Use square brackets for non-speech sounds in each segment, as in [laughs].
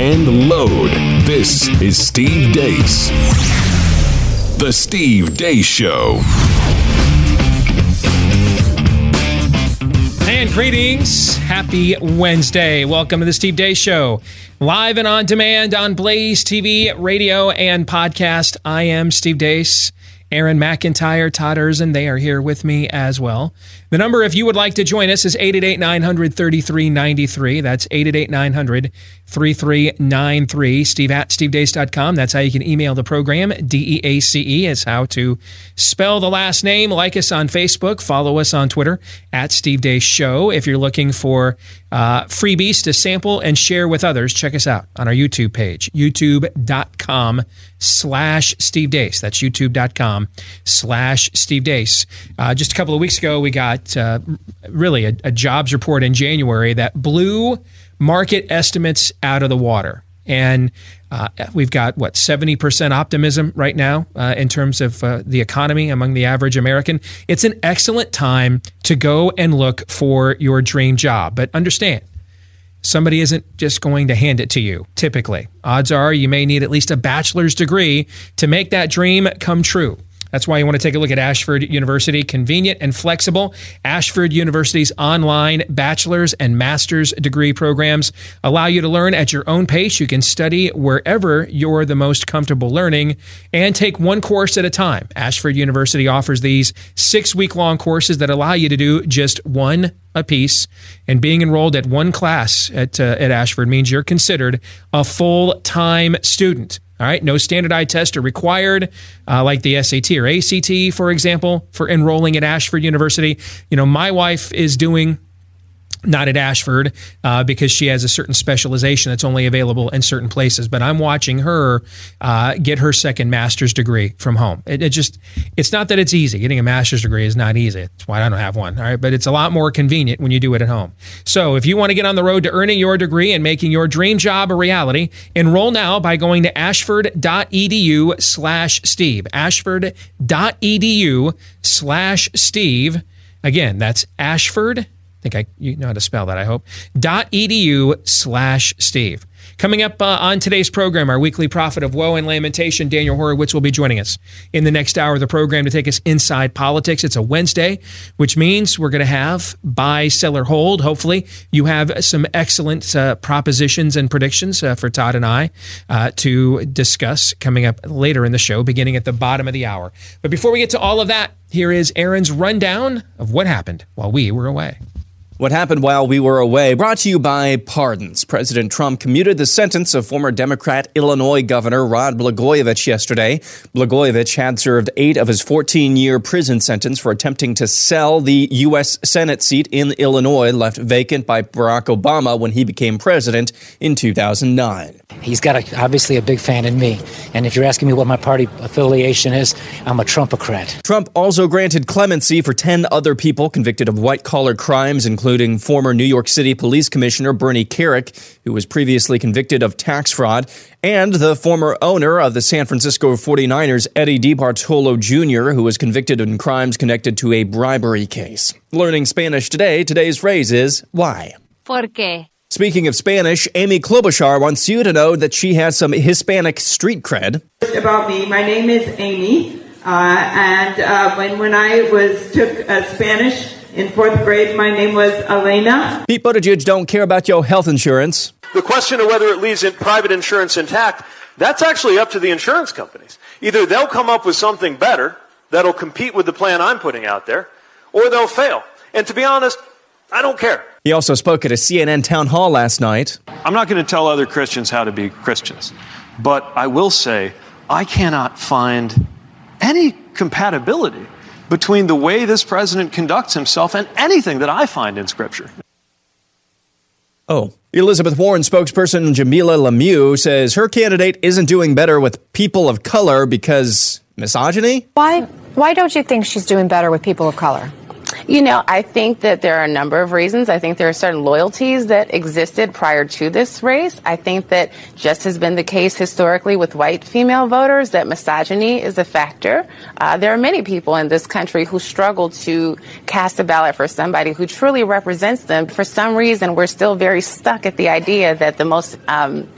and load. This is Steve Deace. The Steve Deace Show. And greetings. Happy Wednesday. Welcome to the Steve Deace Show. Live and on demand on Blaze TV, radio, and podcast. I am Steve Deace. Aaron McIntyre, Todd Erzen, they are here with me as well. The number, if you would like to join us, is 888 900 3393. That's 888 900 3393. Steve at stevedeace.com. That's how you can email the program. D E A C E is how to spell the last name. Like us on Facebook. Follow us on Twitter at Steve Deace Show. If you're looking for uh, freebies to sample and share with others, check us out on our YouTube page, youtube.com slash Steve Deace. That's youtube.com slash Steve Deace. Uh, just a couple of weeks ago, we got got uh, really a, a jobs report in January that blew market estimates out of the water. And uh, we've got what 70% optimism right now uh, in terms of uh, the economy among the average American. It's an excellent time to go and look for your dream job. But understand, somebody isn't just going to hand it to you. Typically, odds are you may need at least a bachelor's degree to make that dream come true. That's why you want to take a look at Ashford University. Convenient and flexible. Ashford University's online bachelor's and master's degree programs allow you to learn at your own pace. You can study wherever you're the most comfortable learning and take one course at a time. Ashford University offers these six week long courses that allow you to do just one a piece. And being enrolled at one class at, uh, at Ashford means you're considered a full time student. All right, no standardized test are required, uh, like the SAT or ACT, for example, for enrolling at Ashford University. You know, my wife is doing not at Ashford uh, because she has a certain specialization that's only available in certain places. But I'm watching her uh, get her second master's degree from home. It, it, just it's not that it's easy. Getting a master's degree is not easy. That's why I don't have one. All right, but it's a lot more convenient when you do it at home. So if you want to get on the road to earning your degree and making your dream job a reality, enroll now by going to ashford.edu/steve. Ashford.edu/steve. Again, that's Ashford think I you know how to spell that, I hope. Dot .edu slash Steve. Coming up uh, on today's program, our weekly prophet of woe and lamentation, Daniel Horowitz, will be joining us in the next hour of the program to take us inside politics. It's a Wednesday, which means we're going to have buy, seller, hold. Hopefully, you have some excellent uh, propositions and predictions uh, for Todd and I uh, to discuss coming up later in the show, beginning at the bottom of the hour. But before we get to all of that, here is Aaron's rundown of what happened while we were away. What happened while we were away brought to you by pardons. President Trump commuted the sentence of former Democrat Illinois Governor Rod Blagojevich yesterday. Blagojevich had served eight of his 14 year prison sentence for attempting to sell the U.S. Senate seat in Illinois left vacant by Barack Obama when he became president in 2009. He's got a, obviously a big fan in me. And if you're asking me what my party affiliation is, I'm a Trumpocrat. Trump also granted clemency for 10 other people convicted of white collar crimes, including including former New York City Police Commissioner Bernie Kerik, who was previously convicted of tax fraud, and the former owner of the San Francisco 49ers, Eddie DeBartolo Jr., who was convicted in crimes connected to a bribery case. Learning Spanish today, today's phrase is why? ¿Por qué? Speaking of Spanish, Amy Klobuchar wants you to know that she has some Hispanic street cred. About me, my name is Amy, uh, and uh, when when I was took uh, Spanish in fourth grade, my name was Elena. Pete Buttigieg don't care about your health insurance. The question of whether it leaves in private insurance intact, that's actually up to the insurance companies. Either they'll come up with something better that'll compete with the plan I'm putting out there, or they'll fail. And to be honest, I don't care. He also spoke at a CNN town hall last night. I'm not going to tell other Christians how to be Christians, but I will say I cannot find any compatibility between the way this president conducts himself and anything that I find in Scripture. Oh. Elizabeth Warren spokesperson Jamila Lemieux says her candidate isn't doing better with people of color because misogyny? Why why don't you think she's doing better with people of color? You know, I think that there are a number of reasons. I think there are certain loyalties that existed prior to this race. I think that just has been the case historically with white female voters that misogyny is a factor. Uh, there are many people in this country who struggle to cast a ballot for somebody who truly represents them. For some reason, we're still very stuck at the idea that the most um,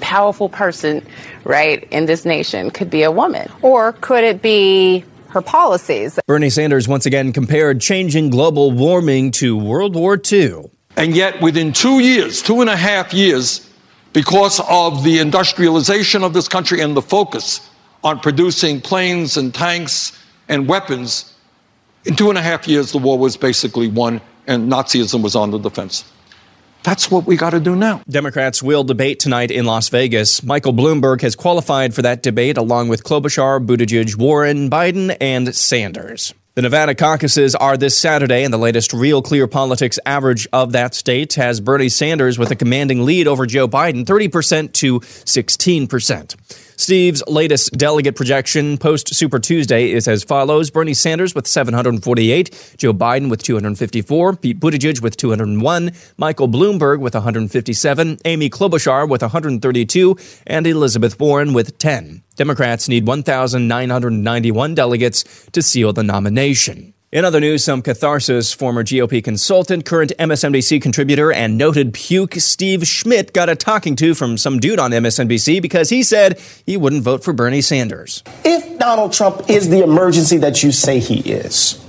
powerful person, right, in this nation could be a woman. Or could it be her policies? Bernie Sanders once again compared changing global warming to World War II. And yet, within two years, two and a half years, because of the industrialization of this country and the focus on producing planes and tanks and weapons, in two and a half years, the war was basically won and Nazism was on the defense. That's what we got to do now. Democrats will debate tonight in Las Vegas. Michael Bloomberg has qualified for that debate along with Klobuchar, Buttigieg, Warren, Biden, and Sanders. The Nevada caucuses are this Saturday, and the latest Real Clear Politics average of that state has Bernie Sanders with a commanding lead over Joe Biden, 30% to 16%. Steve's latest delegate projection post Super Tuesday is as follows Bernie Sanders with 748, Joe Biden with 254, Pete Buttigieg with 201, Michael Bloomberg with 157, Amy Klobuchar with 132, and Elizabeth Warren with 10. Democrats need 1,991 delegates to seal the nomination. In other news, some catharsis. Former GOP consultant, current MSNBC contributor, and noted puke Steve Schmidt got a talking to from some dude on MSNBC because he said he wouldn't vote for Bernie Sanders. If Donald Trump is the emergency that you say he is,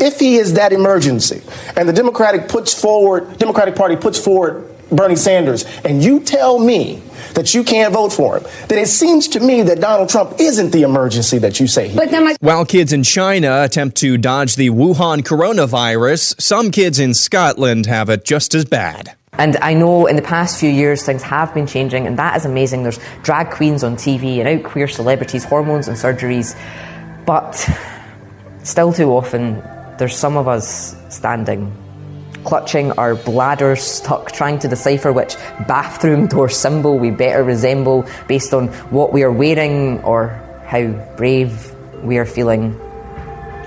if he is that emergency, and the Democratic puts forward, Democratic Party puts forward Bernie Sanders, and you tell me that you can't vote for him, then it seems to me that Donald Trump isn't the emergency that you say he but then While kids in China attempt to dodge the Wuhan coronavirus, some kids in Scotland have it just as bad. And I know in the past few years things have been changing, and that is amazing. There's drag queens on TV and out queer celebrities, hormones and surgeries. But still, too often, there's some of us standing clutching our bladders stuck, trying to decipher which bathroom door symbol we better resemble based on what we are wearing or how brave we are feeling.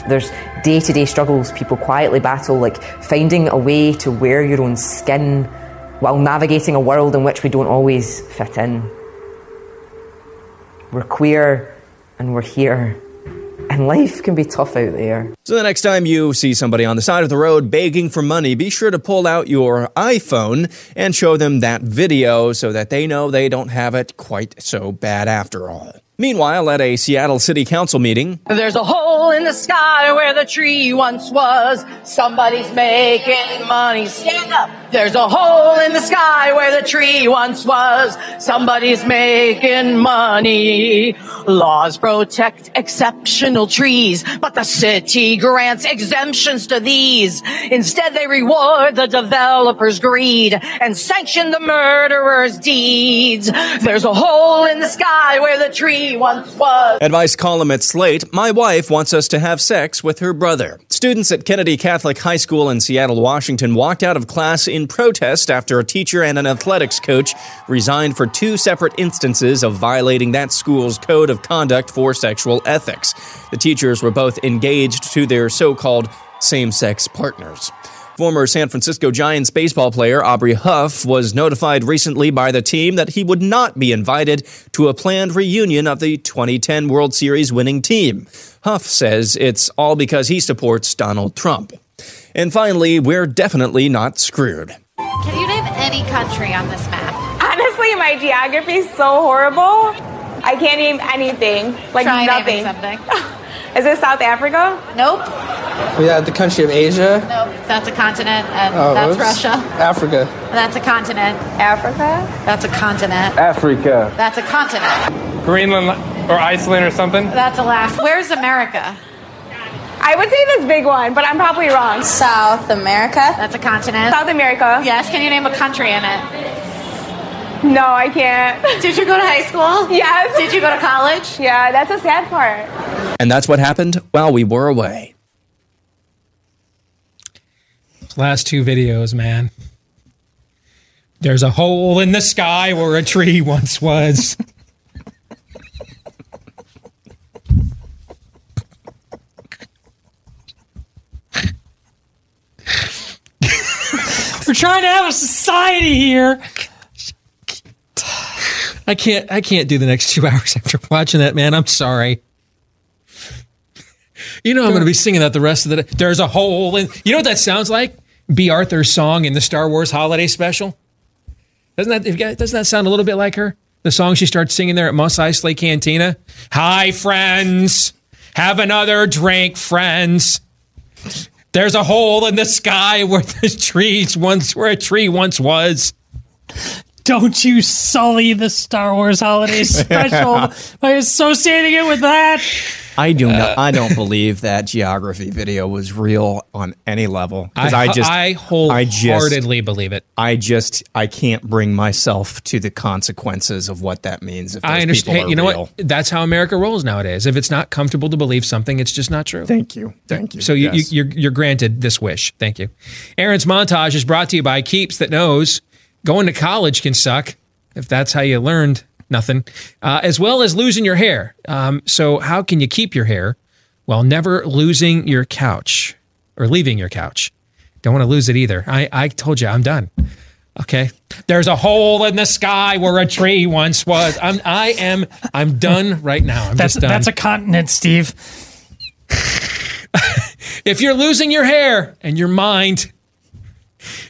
There's day to day struggles people quietly battle, like finding a way to wear your own skin while navigating a world in which we don't always fit in. We're queer and we're here and life can be tough out there. So the next time you see somebody on the side of the road begging for money, be sure to pull out your iPhone and show them that video so that they know they don't have it quite so bad after all. Meanwhile, at a Seattle City Council meeting, there's a hole in the sky where the tree once was. Somebody's making money. Stand up. There's a hole in the sky where the tree once was. Somebody's making money. Laws protect exceptional trees, but the city grants exemptions to these. Instead, they reward the developer's greed and sanction the murderer's deeds. There's a hole in the sky where the tree once was. Advice column at Slate My wife wants us to have sex with her brother. Students at Kennedy Catholic High School in Seattle, Washington walked out of class in protest after a teacher and an athletics coach resigned for two separate instances of violating that school's code of conduct for sexual ethics. The teachers were both engaged to their so called same sex partners. Former San Francisco Giants baseball player Aubrey Huff was notified recently by the team that he would not be invited to a planned reunion of the 2010 World Series winning team. Huff says it's all because he supports Donald Trump. And finally, we're definitely not screwed. Can you name any country on this map? Honestly, my geography is so horrible. I can't name anything. Like Try nothing. [laughs] something. Is it South Africa? Nope. Yeah, the country of Asia. Nope. That's a continent, and Oh, that's oops. Russia. Africa. That's a continent. Africa? That's a continent. Africa. That's a continent. Greenland or Iceland or something. That's Alaska. Where's America? I would say this big one, but I'm probably wrong. South America. That's a continent. South America. Yes. Can you name a country in it? No, I can't. Did you go to high school? Yes. Did you go to college? Yeah, that's a sad part. And that's what happened while we were away. Last two videos, man. There's a hole in the sky where a tree once was. [laughs] We're trying to have a society here. I can't I can't do the next two [laughs] hours after watching that, man. I'm sorry. You know I'm going to be singing that the rest of the day. There's a hole in. You know what that sounds like? Bea Arthur's song in the Star Wars Holiday Special. Doesn't that doesn't that sound a little bit like her? The song she starts singing there at Mos Eisley Cantina. Hi, friends. Have another drink, friends. There's a hole in the sky where the [laughs] trees once where a tree once was. Don't you sully the Star Wars Holiday [laughs] Special by associating it with that. I do not. Uh, I don't believe that geography video was real on any level. I- I, just, I wholeheartedly believe it. I just, I can't bring myself to the consequences of what that means. If those I understand. People are you know real. what? That's how America rolls nowadays. If it's not comfortable to believe something, it's just not true. Thank you. Thank you. So you, Yes. you, you're, you're granted this wish. Thank you. Aaron's montage is brought to you by Keeps That Knows. Going to college can suck if that's how you learned nothing, uh, as well as losing your hair. Um, so how can you keep your hair while never losing your couch or leaving your couch? Don't want to lose it either. I, I told you I'm done. Okay. There's a hole in the sky where a tree once was. I'm I am I'm done right now. I'm That's just done. that's a continent, Steve. [laughs] if you're losing your hair and your mind,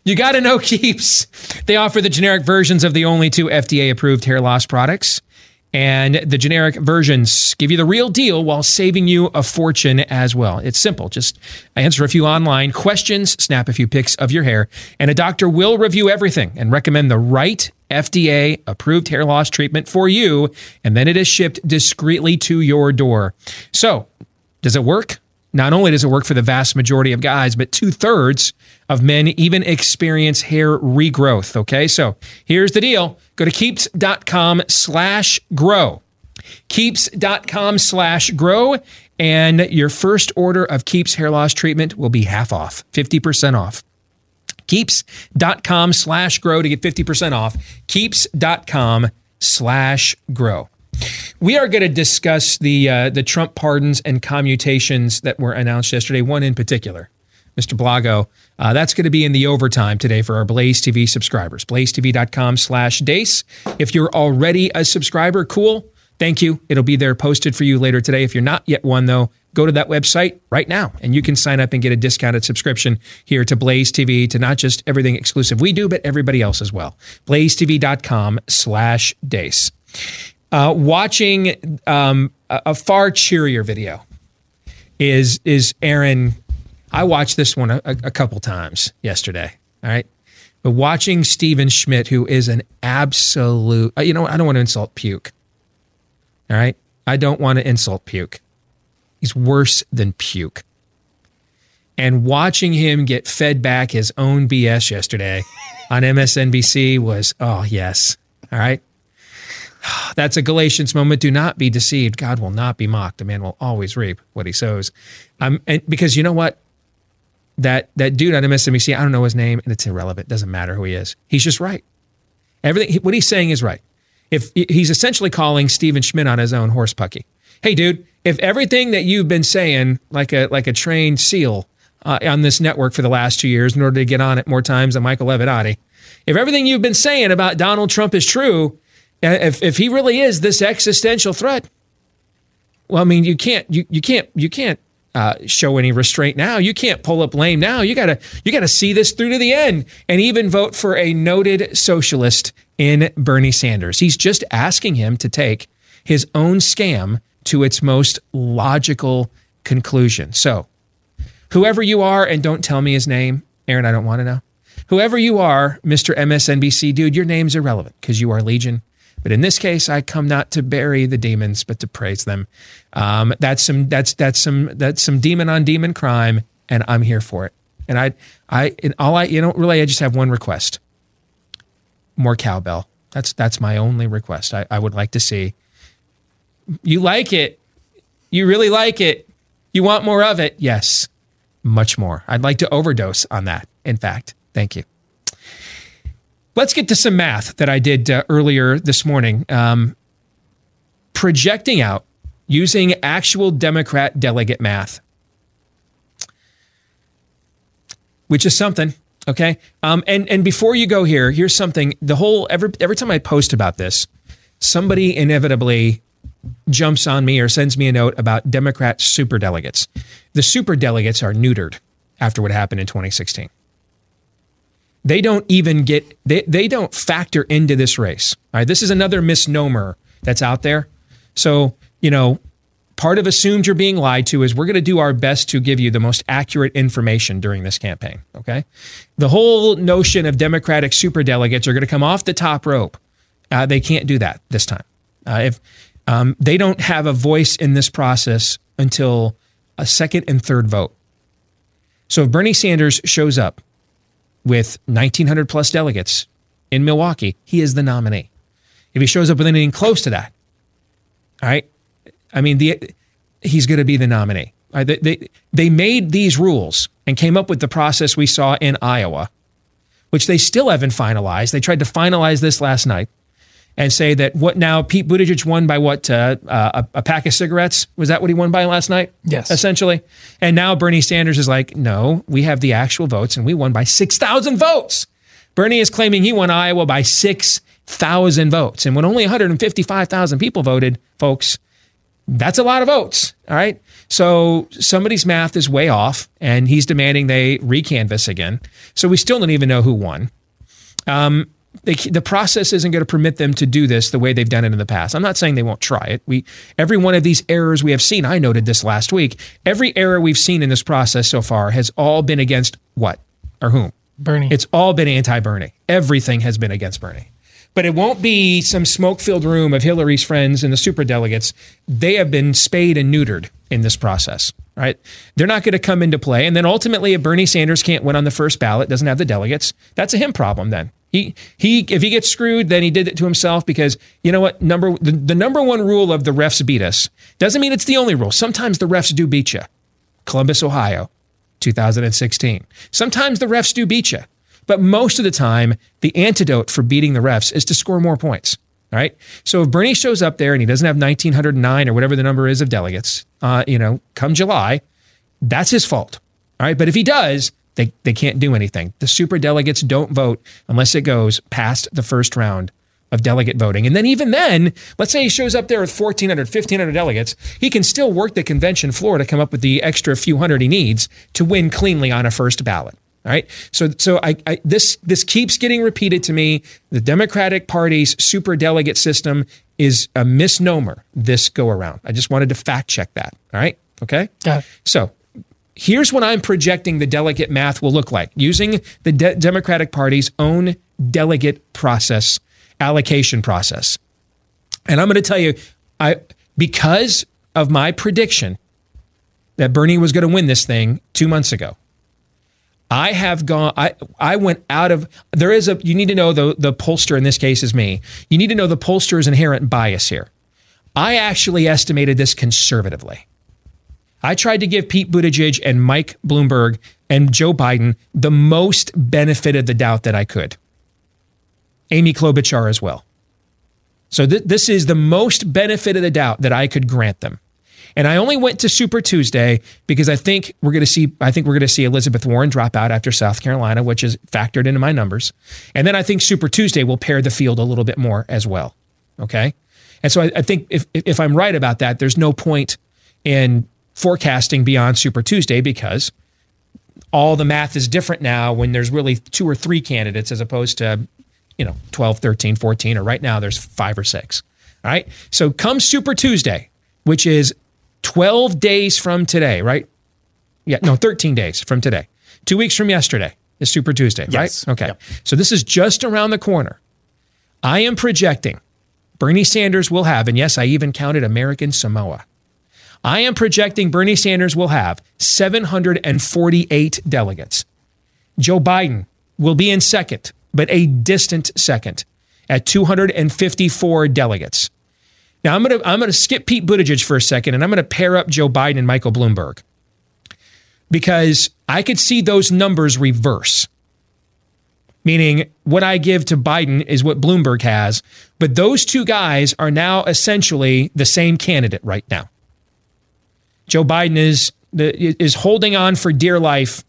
you got to know [laughs] Keeps. They offer the generic versions of the only two FDA approved hair loss products. And the generic versions give you the real deal while saving you a fortune as well. It's simple. Just answer a few online questions, snap a few pics of your hair, and a doctor will review everything and recommend the right FDA approved hair loss treatment for you. And then it is shipped discreetly to your door. So, does it work? Not only does it work for the vast majority of guys, but two thirds of men even experience hair regrowth. Okay, so here's the deal go to keeps.com slash grow. Keeps.com slash grow, and your first order of Keeps hair loss treatment will be half off, 50% off. Keeps.com slash grow to get 50% off. Keeps.com slash grow. We are going to discuss the uh, the Trump pardons and commutations that were announced yesterday. One in particular, Mr. Blago. Uh, that's going to be in the overtime today for our Blaze TV subscribers. BlazeTV.com slash Deace. If you're already a subscriber, cool. Thank you. It'll be there posted for you later today. If you're not yet one, though, go to that website right now and you can sign up and get a discounted subscription here to Blaze TV to not just everything exclusive we do, but everybody else as well. BlazeTV.com slash Deace uh, watching um, a, a far cheerier video is is Aaron. I watched this one a, a couple times yesterday. All right, but watching Steven Schmidt, who is an absolute, uh, you know, I don't want to insult puke. All right, I don't want to insult puke. He's worse than puke. And watching him get fed back his own BS yesterday on MSNBC was, oh yes, all right. [sighs] That's a Galatians moment. Do not be deceived. God will not be mocked. A man will always reap what he sows. Um, and because you know what? That that dude on MSNBC, I don't know his name, and it's irrelevant. Doesn't matter who he is. He's just right. Everything what he's saying is right. If he's essentially calling Stephen Schmidt on his own horse pucky. Hey, dude, if everything that you've been saying, like a like a trained seal uh, on this network for the last two years, in order to get on it more times than Michael Avenatti, if everything you've been saying about Donald Trump is true, if if he really is this existential threat, well, I mean, you can't you you can't you can't uh, show any restraint now. You can't pull up lame now. You gotta you gotta see this through to the end, and even vote for a noted socialist in Bernie Sanders. He's just asking him to take his own scam to its most logical conclusion. So, whoever you are, and don't tell me his name, Aaron, I don't want to know. Whoever you are, Mr. MSNBC dude, your name's irrelevant because you are Legion. But in this case, I come not to bury the demons, but to praise them. Um, that's some that's that's some that's some demon on demon crime, and I'm here for it. And I I and all I you know really I just have one request: more cowbell. That's that's my only request. I, I would like to see. You like it? You really like it? You want more of it? Yes, much more. I'd like to overdose on that. In fact, thank you. Let's get to some math that I did uh, earlier this morning. Um, projecting out using actual Democrat delegate math, which is something. Okay. Um, and and before you go here, here's something. The whole every every time I post about this, somebody inevitably jumps on me or sends me a note about Democrat super delegates. The super delegates are neutered after what happened in 2016. They don't even get they, they don't factor into this race. All right, this is another misnomer that's out there. So, you know, part of assumed you're being lied to is we're going to do our best to give you the most accurate information during this campaign. Okay. The whole notion of Democratic superdelegates are going to come off the top rope. Uh, they can't do that this time. Uh, if um, they don't have a voice in this process until a second and third vote. So if Bernie Sanders shows up with 1,900 plus delegates in Milwaukee, he is the nominee. If he shows up with anything close to that, all right, I mean, the he's going to be the nominee. Right, they, they, they made these rules and came up with the process we saw in Iowa, which they still haven't finalized. They tried to finalize this last night and say that what now Pete Buttigieg won by what uh, uh, a, a, pack of cigarettes was that what he won by last night? Yes, essentially. And now Bernie Sanders is like, no, we have the actual votes and we won by six thousand votes. Bernie is claiming he won Iowa by six thousand votes, and when only one hundred and fifty-five thousand people voted, folks that's a lot of votes. All right. So somebody's math is way off, and he's demanding they recanvass again. So we still don't even know who won. Um, they, the process isn't going to permit them to do this the way they've done it in the past. I'm not saying they won't try it. We every one of these errors we have seen. I noted this last week. Every error we've seen in this process so far has all been against what or whom? Bernie. It's all been anti-Bernie. Everything has been against Bernie but it won't be some smoke filled room of Hillary's friends and the super delegates. They have been spayed and neutered in this process, right? They're not going to come into play. And then ultimately, if Bernie Sanders can't win on the first ballot, doesn't have the delegates, that's a him problem then. He, he, if he gets screwed, then he did it to himself because you know what? Number, the, the number one rule of the refs beat us doesn't mean it's the only rule. Sometimes the refs do beat you. Columbus, Ohio, 2016. Sometimes the refs do beat you. But most of the time, the antidote for beating the refs is to score more points. All right. So if Bernie shows up there and he doesn't have 1,909 or whatever the number is of delegates, uh, you know, come July, that's his fault. All right. But if he does, they, they can't do anything. The super delegates don't vote unless it goes past the first round of delegate voting. And then even then, let's say he shows up there with 1,400, 1,500 delegates, he can still work the convention floor to come up with the extra few hundred he needs to win cleanly on a first ballot. All right. So, so I, I, this this keeps getting repeated to me. The Democratic Party's super delegate system is a misnomer this go around. I just wanted to fact check that. All right. Okay. Yeah. So here's what I'm projecting the delegate math will look like using the De- Democratic Party's own delegate process allocation process. And I'm going to tell you, I because of my prediction that Bernie was going to win this thing two months ago. I have gone. I I went out of. There is a. You need to know the the pollster in this case is me. You need to know the pollster's inherent bias here. I actually estimated this conservatively. I tried to give Pete Buttigieg and Mike Bloomberg and Joe Biden the most benefit of the doubt that I could. Amy Klobuchar as well. So th- this is the most benefit of the doubt that I could grant them. And I only went to Super Tuesday because I think we're going to see I think we're going to see Elizabeth Warren drop out after South Carolina, which is factored into my numbers. And then I think Super Tuesday will pair the field a little bit more as well. Okay? And so I, I think if if I'm right about that, there's no point in forecasting beyond Super Tuesday because all the math is different now when there's really two or three candidates as opposed to, you know, 12, 13, 14, or right now there's five or six. All right. So come Super Tuesday, which is 12 days from today, right? Yeah, no, 13 days from today. Two weeks from yesterday is Super Tuesday, yes. right? Okay. Yep. So this is just around the corner. I am projecting Bernie Sanders will have, and yes, I even counted American Samoa. I am projecting Bernie Sanders will have 748 delegates. Joe Biden will be in second, but a distant second at 254 delegates. Now I'm gonna I'm gonna skip Pete Buttigieg for a second, and I'm gonna pair up Joe Biden and Michael Bloomberg because I could see those numbers reverse. Meaning, what I give to Biden is what Bloomberg has, but those two guys are now essentially the same candidate right now. Joe Biden is is holding on for dear life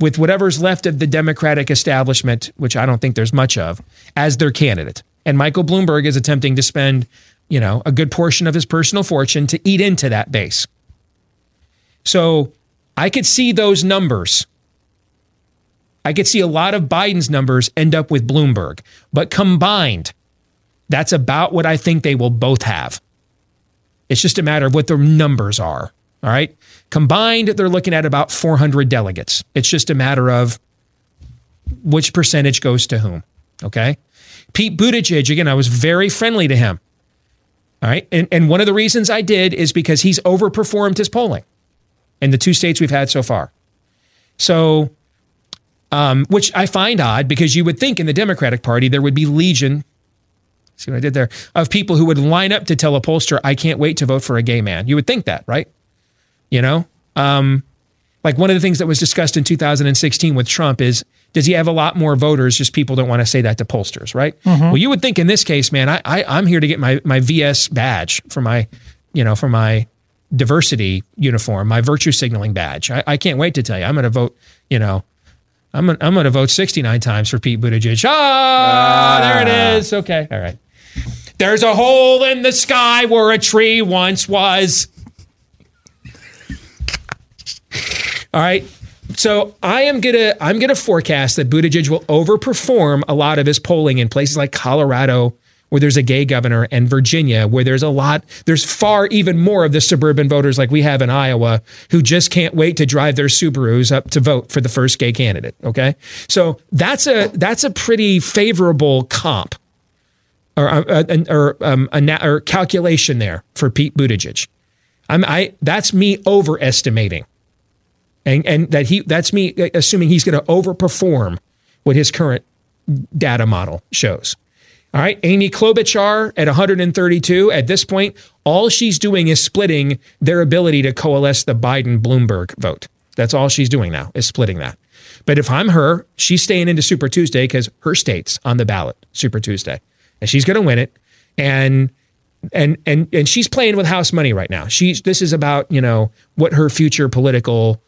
with whatever's left of the Democratic establishment, which I don't think there's much of, as their candidate. And Michael Bloomberg is attempting to spend you know, a good portion of his personal fortune to eat into that base. So I could see those numbers I could see a lot of Biden's numbers end up with Bloomberg, but combined, that's about what I think they will both have. It's just a matter of what their numbers are. All right. Combined, they're looking at about 400 delegates. It's just a matter of which percentage goes to whom. Okay. Pete Buttigieg, again, I was very friendly to him. All right. And, and one of the reasons I did is because he's overperformed his polling in the two states we've had so far. So, um, which I find odd because you would think in the Democratic Party there would be legion. See what I did there? Of people who would line up to tell a pollster, I can't wait to vote for a gay man. You would think that, right? You know? Um, like one of the things that was discussed in 2016 with Trump is does he have a lot more voters? Just people don't want to say that to pollsters, right? Mhm. Well, you would think in this case, man, I, I I'm here to get my my VS badge for my, you know, for my diversity uniform, my virtue signaling badge. I, I can't wait to tell you. I'm going to vote. You know, I'm gonna, I'm going to vote 69 times for Pete Buttigieg. Ah, there it is. Okay, all right. There's a hole in the sky where a tree once was. All right. So I am gonna I'm gonna forecast that Buttigieg will overperform a lot of his polling in places like Colorado, where there's a gay governor, and Virginia, where there's a lot, there's far even more of the suburban voters like we have in Iowa who just can't wait to drive their Subarus up to vote for the first gay candidate. Okay, so that's a that's a pretty favorable comp or uh, uh, or um, or calculation there for Pete Buttigieg. I'm I that's me overestimating and and that he that's me assuming he's going to overperform what his current data model shows. All right, Amy Klobuchar at 132 at this point, all she's doing is splitting their ability to coalesce the Biden Bloomberg vote. That's all she's doing now is splitting that. But if I'm her, she's staying into Super Tuesday because her state's on the ballot Super Tuesday, and she's going to win it. And and and and she's playing with house money right now. She's this is about you know what her future political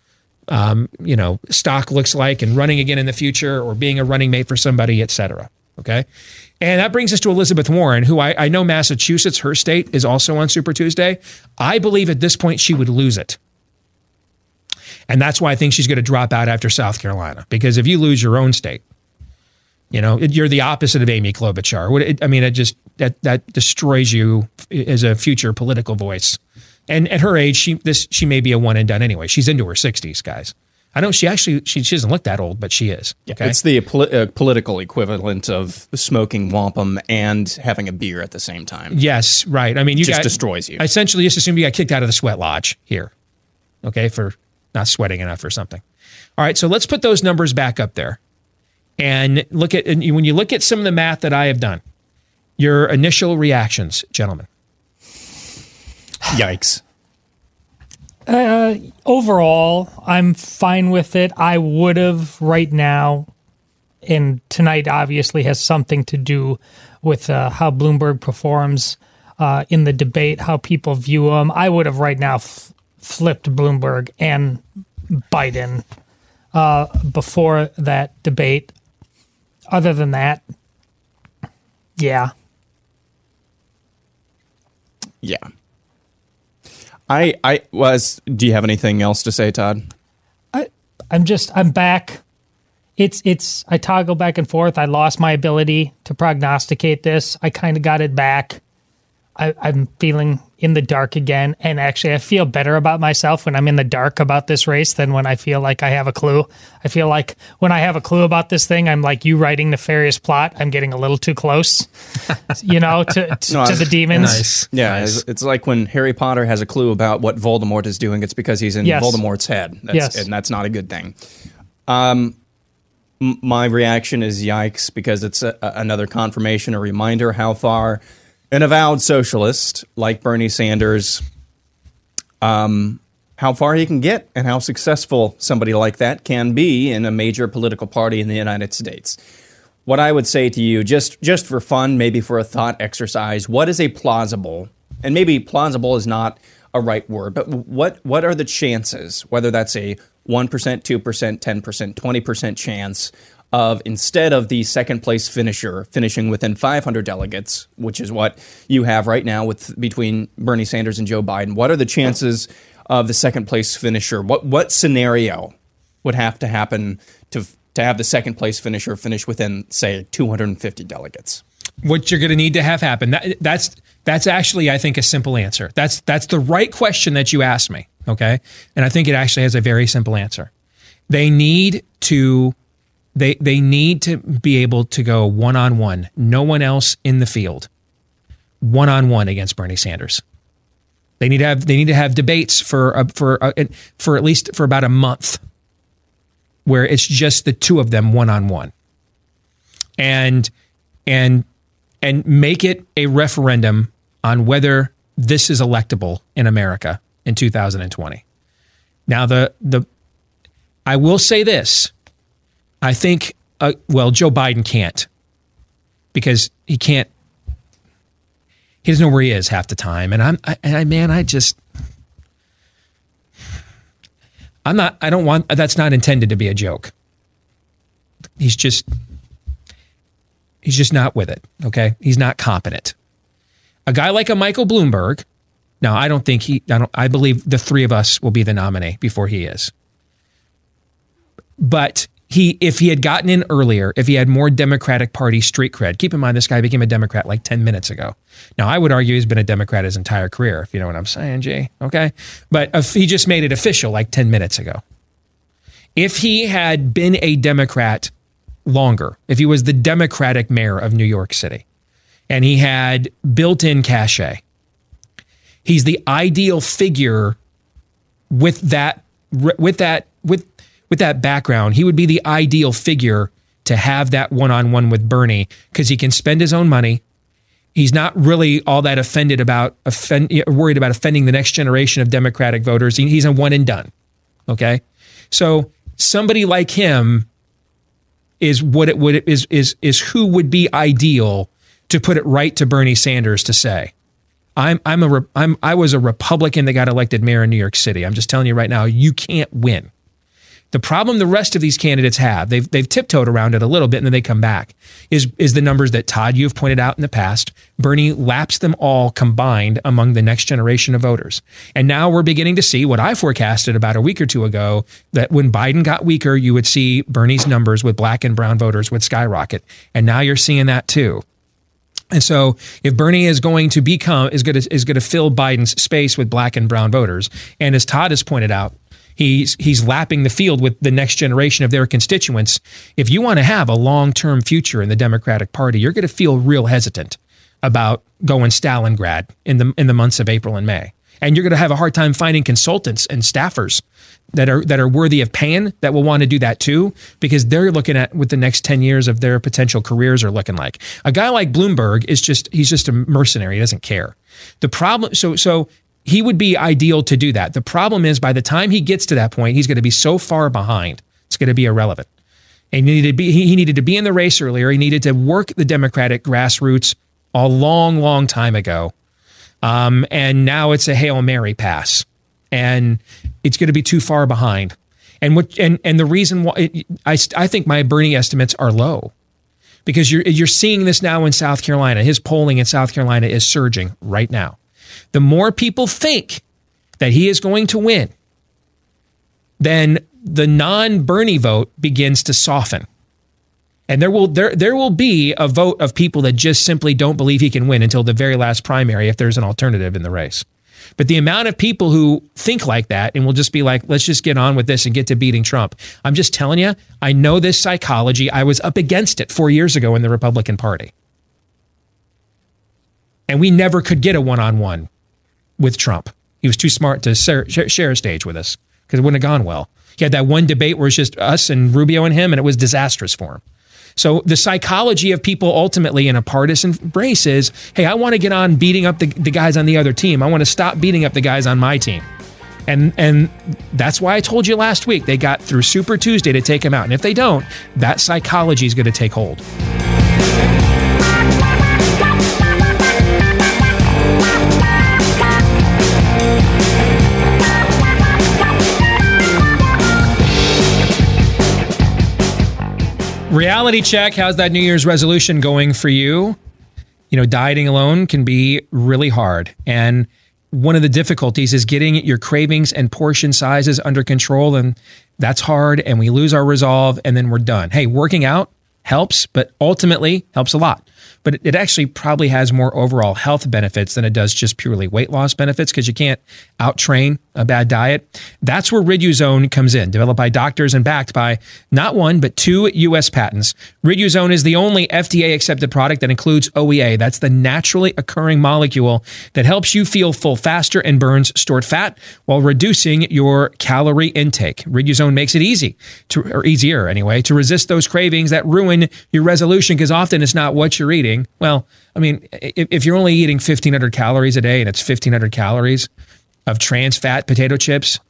um, you know, stock looks like and running again in the future or being a running mate for somebody, et cetera. Okay. And that brings us to Elizabeth Warren, who I, I know Massachusetts, her state, is also on Super Tuesday. I believe at this point she would lose it. And that's why I think she's going to drop out after South Carolina. Because if you lose your own state, you know, you're the opposite of Amy Klobuchar. I mean, it just that that destroys you as a future political voice. And at her age, she this she may be a one and done anyway. She's into her 60s, guys. I know she actually she, she doesn't look that old, but she is. Okay. It's the poli- uh, political equivalent of smoking wampum and having a beer at the same time. Yes, right. I mean, you Just got, destroys you. I essentially just assume you got kicked out of the sweat lodge here, okay, for not sweating enough or something. All right, so let's put those numbers back up there, and look at and when you look at some of the math that I have done, your initial reactions, gentlemen. [sighs] Yikes. Uh, overall, I'm fine with it. I would have right now, and tonight obviously has something to do with uh, how Bloomberg performs uh, in the debate, how people view him. I would have right now f- flipped Bloomberg and Biden uh, before that debate. Other than that, yeah. Yeah. I I was. Do you have anything else to say, Todd? I I'm just I'm back. It's it's I toggle back and forth. I lost my ability to prognosticate this. I kind of got it back. I, I'm feeling in the dark again, and actually, I feel better about myself when I'm in the dark about this race than when I feel like I have a clue. I feel like when I have a clue about this thing, I'm like you writing nefarious plot. I'm getting a little too close, [laughs] you know, to to, No, to the demons. Yeah, it's, it's like when Harry Potter has a clue about what Voldemort is doing. It's because he's in Yes. Voldemort's head. That's, Yes. and that's not a good thing. Um, my reaction is yikes because it's a, a- another confirmation, a reminder how far an avowed socialist like Bernie Sanders, um, how far he can get, and how successful somebody like that can be in a major political party in the United States. What I would say to you, just just for fun, maybe for a thought exercise, what is a plausible, and maybe plausible is not a right word, but what what are the chances, whether that's a one percent, two percent, ten percent, twenty percent chance of instead of the second place finisher finishing within 500 delegates, which is what you have right now with between Bernie Sanders and Joe Biden, what are the chances of the second place finisher? What what scenario would have to happen to to have the second place finisher finish within, say, 250 delegates. What you're going to need to have happen. That, that's that's actually, I think, a simple answer. That's that's the right question that you asked me. Okay, and I think it actually has a very simple answer. They need to they they need to be able to go one on one, no one else in the field, one on one against Bernie Sanders. They need to have they need to have debates for uh, for uh, for at least for about a month, where it's just the two of them one on one, and and and make it a referendum on whether this is electable in America in 2020. Now the the I will say this. I think uh, well Joe Biden can't because he can't he doesn't know where he is half the time and I'm I, and I man I just I'm not I don't want that's not intended to be a joke. He's just He's just not with it. Okay. He's not competent. A guy like a Michael Bloomberg, now I don't think he, I don't, I believe the three of us will be the nominee before he is. But he, if he had gotten in earlier, if he had more Democratic Party street cred, keep in mind this guy became a Democrat like 10 minutes ago. Now, I would argue he's been a Democrat his entire career, if you know what I'm saying, Jay. Okay. But he just made it official like 10 minutes ago. If he had been a Democrat longer, if he was the Democratic mayor of New York City and he had built in cachet, he's the ideal figure with that with that with that background he would be the ideal figure to have that one-on-one with bernie because he can spend his own money he's not really all that offended about offend, worried about offending the next generation of democratic voters he's a one and done okay so somebody like him is what it would is is is who would be ideal to put it right to Bernie Sanders to say, I'm I'm a I'm I was a Republican that got elected mayor in New York City. I'm just telling you right now, you can't win. The problem the rest of these candidates have, they've they've tiptoed around it a little bit and then they come back, is is the numbers that Todd you've pointed out in the past. Bernie laps them all combined among the next generation of voters. And now we're beginning to see what I forecasted about a week or two ago that when Biden got weaker, you would see Bernie's numbers with black and brown voters would skyrocket. And now you're seeing that too. And so, if Bernie is going to become is going to is going to fill Biden's space with black and brown voters, and as Todd has pointed out, he's he's lapping the field with the next generation of their constituents. If you want to have a long term future in the Democratic Party, you're going to feel real hesitant about going Stalingrad in the in the months of April and May, and you're going to have a hard time finding consultants and staffers that are that are worthy of paying that will want to do that too because they're looking at what the next 10 years of their potential careers are looking like. A guy like Bloomberg is just he's just a mercenary, he doesn't care. The problem so so he would be ideal to do that. The problem is by the time he gets to that point, he's going to be so far behind. It's going to be irrelevant. And he needed to be he needed to be in the race earlier. He needed to work the Democratic grassroots a long, long time ago. Um, and now it's a Hail Mary pass and it's going to be too far behind. And what and and the reason why it, I I think my Bernie estimates are low because you're you're seeing this now in South Carolina. His polling in South Carolina is surging right now. The more people think that he is going to win, then the non-Bernie vote begins to soften. And there will there there will be a vote of people that just simply don't believe he can win until the very last primary if there's an alternative in the race. But the amount of people who think like that and will just be like, let's just get on with this and get to beating Trump. I'm just telling you, I know this psychology. I was up against it four years ago in the Republican Party. And we never could get a one on one with Trump. He was too smart to share a stage with us because it wouldn't have gone well. He had that one debate where it's just us and Rubio and him, and it was disastrous for him. So the psychology of people ultimately in a partisan race is, hey, I want to get on beating up the, the guys on the other team. I want to stop beating up the guys on my team. And and that's why I told you last week they got through Super Tuesday to take him out. And if they don't, that psychology is going to take hold. Reality check. How's that New Year's resolution going for you? You know, dieting alone can be really hard. And one of the difficulties is getting your cravings and portion sizes under control. And that's hard. And we lose our resolve and then we're done. Hey, working out helps, but ultimately helps a lot. But it actually probably has more overall health benefits than it does just purely weight loss benefits because you can't out train a bad diet. That's where Riduzone comes in, developed by doctors and backed by not one, but two U.S. patents. Riduzone is the only FDA accepted product that includes OEA. That's the naturally occurring molecule that helps you feel full faster and burns stored fat while reducing your calorie intake. Riduzone makes it easy to, or easier anyway, to resist those cravings that ruin your resolution because often it's not what you're eating. Well, I mean, if, if you're only eating 1500 calories a day and it's 1500 calories of trans fat potato chips,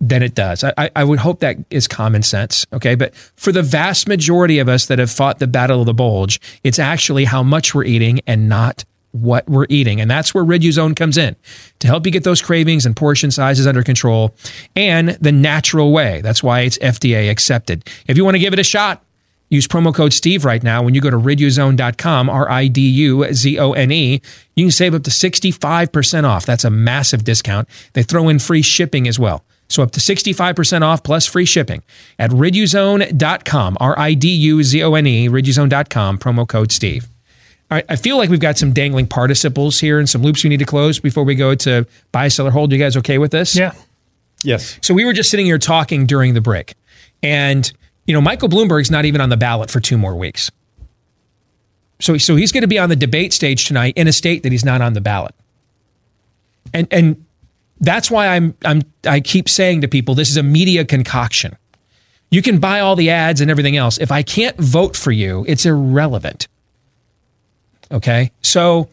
than it does. I, I would hope that is common sense. Okay. But for the vast majority of us that have fought the battle of the bulge, it's actually how much we're eating and not what we're eating. And that's where Riduzone comes in to help you get those cravings and portion sizes under control and the natural way. That's why it's FDA accepted. If you want to give it a shot, Use promo code Steve right now when you go to riduzone.com, R I D U Z O N E. You can save up to 65% off. That's a massive discount. They throw in free shipping as well. So up to 65% off plus free shipping at riduzone.com, R I D U Z O N E, riduzone.com, promo code Steve. All right, I feel like we've got some dangling participles here and some loops we need to close before we go to buy, sell, or hold. You guys okay with this? Yeah. Yes. So we were just sitting here talking during the break, and you know, Michael Bloomberg's not even on the ballot for two more weeks. So, so he's going to be on the debate stage tonight in a state that he's not on the ballot. And and that's why I'm I'm I keep saying to people this is a media concoction. You can buy all the ads and everything else. If I can't vote for you, it's irrelevant. Okay? So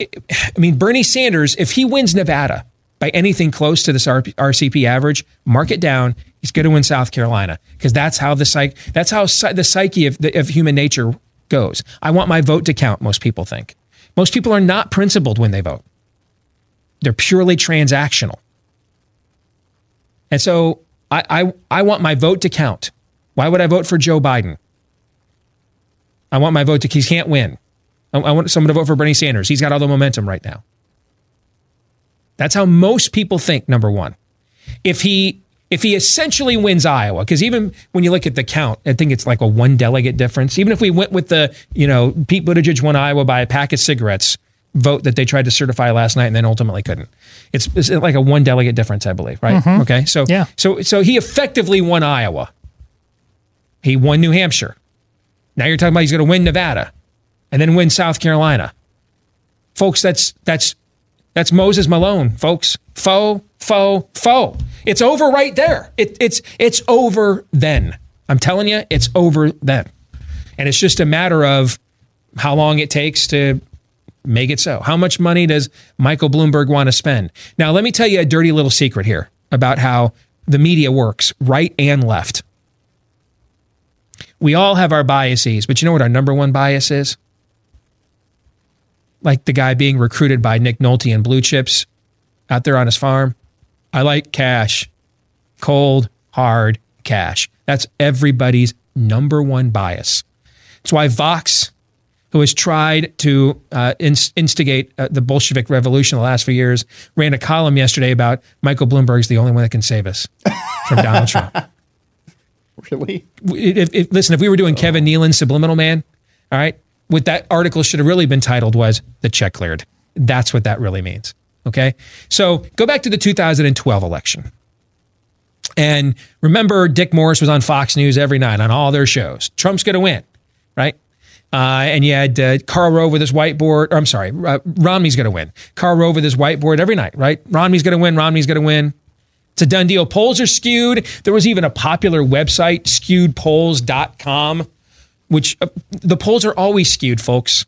I mean Bernie Sanders if he wins Nevada by anything close to this RCP average, mark it down. He's going to win South Carolina because that's how the psych that's how the psyche of, the, of human nature goes. I want my vote to count. Most people think. Most people are not principled when they vote. They're purely transactional. And so I, I, I want my vote to count. Why would I vote for Joe Biden? I want my vote to, he can't win. I, I want someone to vote for Bernie Sanders. He's got all the momentum right now. That's how most people think, number one. If he if he essentially wins Iowa, because even when you look at the count, I think it's like a one delegate difference. Even if we went with the, you know, Pete Buttigieg won Iowa by a pack of cigarettes vote that they tried to certify last night and then ultimately couldn't. It's, it's like a one delegate difference, I believe, right? Mhm. Okay. So Yeah. so so he effectively won Iowa. He won New Hampshire. Now you're talking about he's going to win Nevada and then win South Carolina. Folks, that's that's that's Moses Malone, folks. Foe, foe, foe. It's over right there. It, it's it's over then. I'm telling you, it's over then. And it's just a matter of how long it takes to make it so. How much money does Michael Bloomberg want to spend? Now, let me tell you a dirty little secret here about how the media works, right and left. We all have our biases, but you know what our number one bias is? Like the guy being recruited by Nick Nolte and Blue Chips out there on his farm. I like cash, cold, hard cash. That's everybody's number one bias. That's why Vox, who has tried to uh, inst- instigate uh, the Bolshevik Revolution the last few years, ran a column yesterday about Michael Bloomberg's the only one that can save us from Donald Trump. [laughs] Really? If, if, listen, if we were doing Kevin Nealon's Subliminal Man, all right, what that article should have really been titled was the check cleared. That's what that really means. Okay. So go back to the 2012 election. And remember, Dick Morris was on Fox News every night on all their shows. Trump's going to win, right? Uh, and you had uh, Karl Rove with his whiteboard. Or I'm sorry, uh, Romney's going to win. Karl Rove with his whiteboard every night, right? Romney's going to win. Romney's going to win. It's a done deal. Polls are skewed. There was even a popular website, skewedpolls.com, which uh, the polls are always skewed, folks.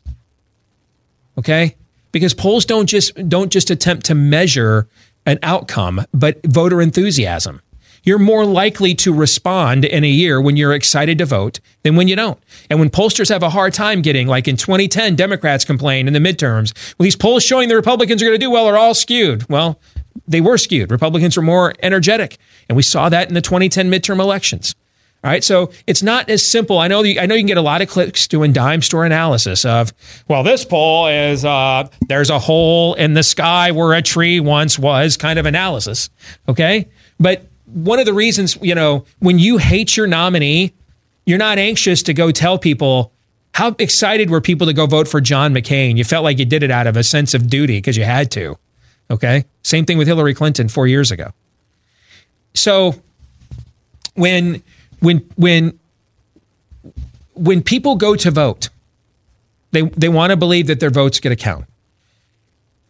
Okay? Because polls don't just don't just attempt to measure an outcome, but voter enthusiasm. You're more likely to respond in a year when you're excited to vote than when you don't. And when pollsters have a hard time getting, like in 2010, Democrats complained in the midterms, well, these polls showing the Republicans are going to do well are all skewed. Well, they were skewed. Republicans were more energetic. And we saw that in the 2010 midterm elections. All right, so it's not as simple. I know you, I know you can get a lot of clicks doing dime store analysis of, well, this poll is uh, there's a hole in the sky where a tree once was kind of analysis. Okay, but one of the reasons you know when you hate your nominee, you're not anxious to go tell people how excited were people to go vote for John McCain. You felt like you did it out of a sense of duty because you had to. Okay, same thing with Hillary Clinton four years ago. So when when when when people go to vote, they they want to believe that their vote's going to count.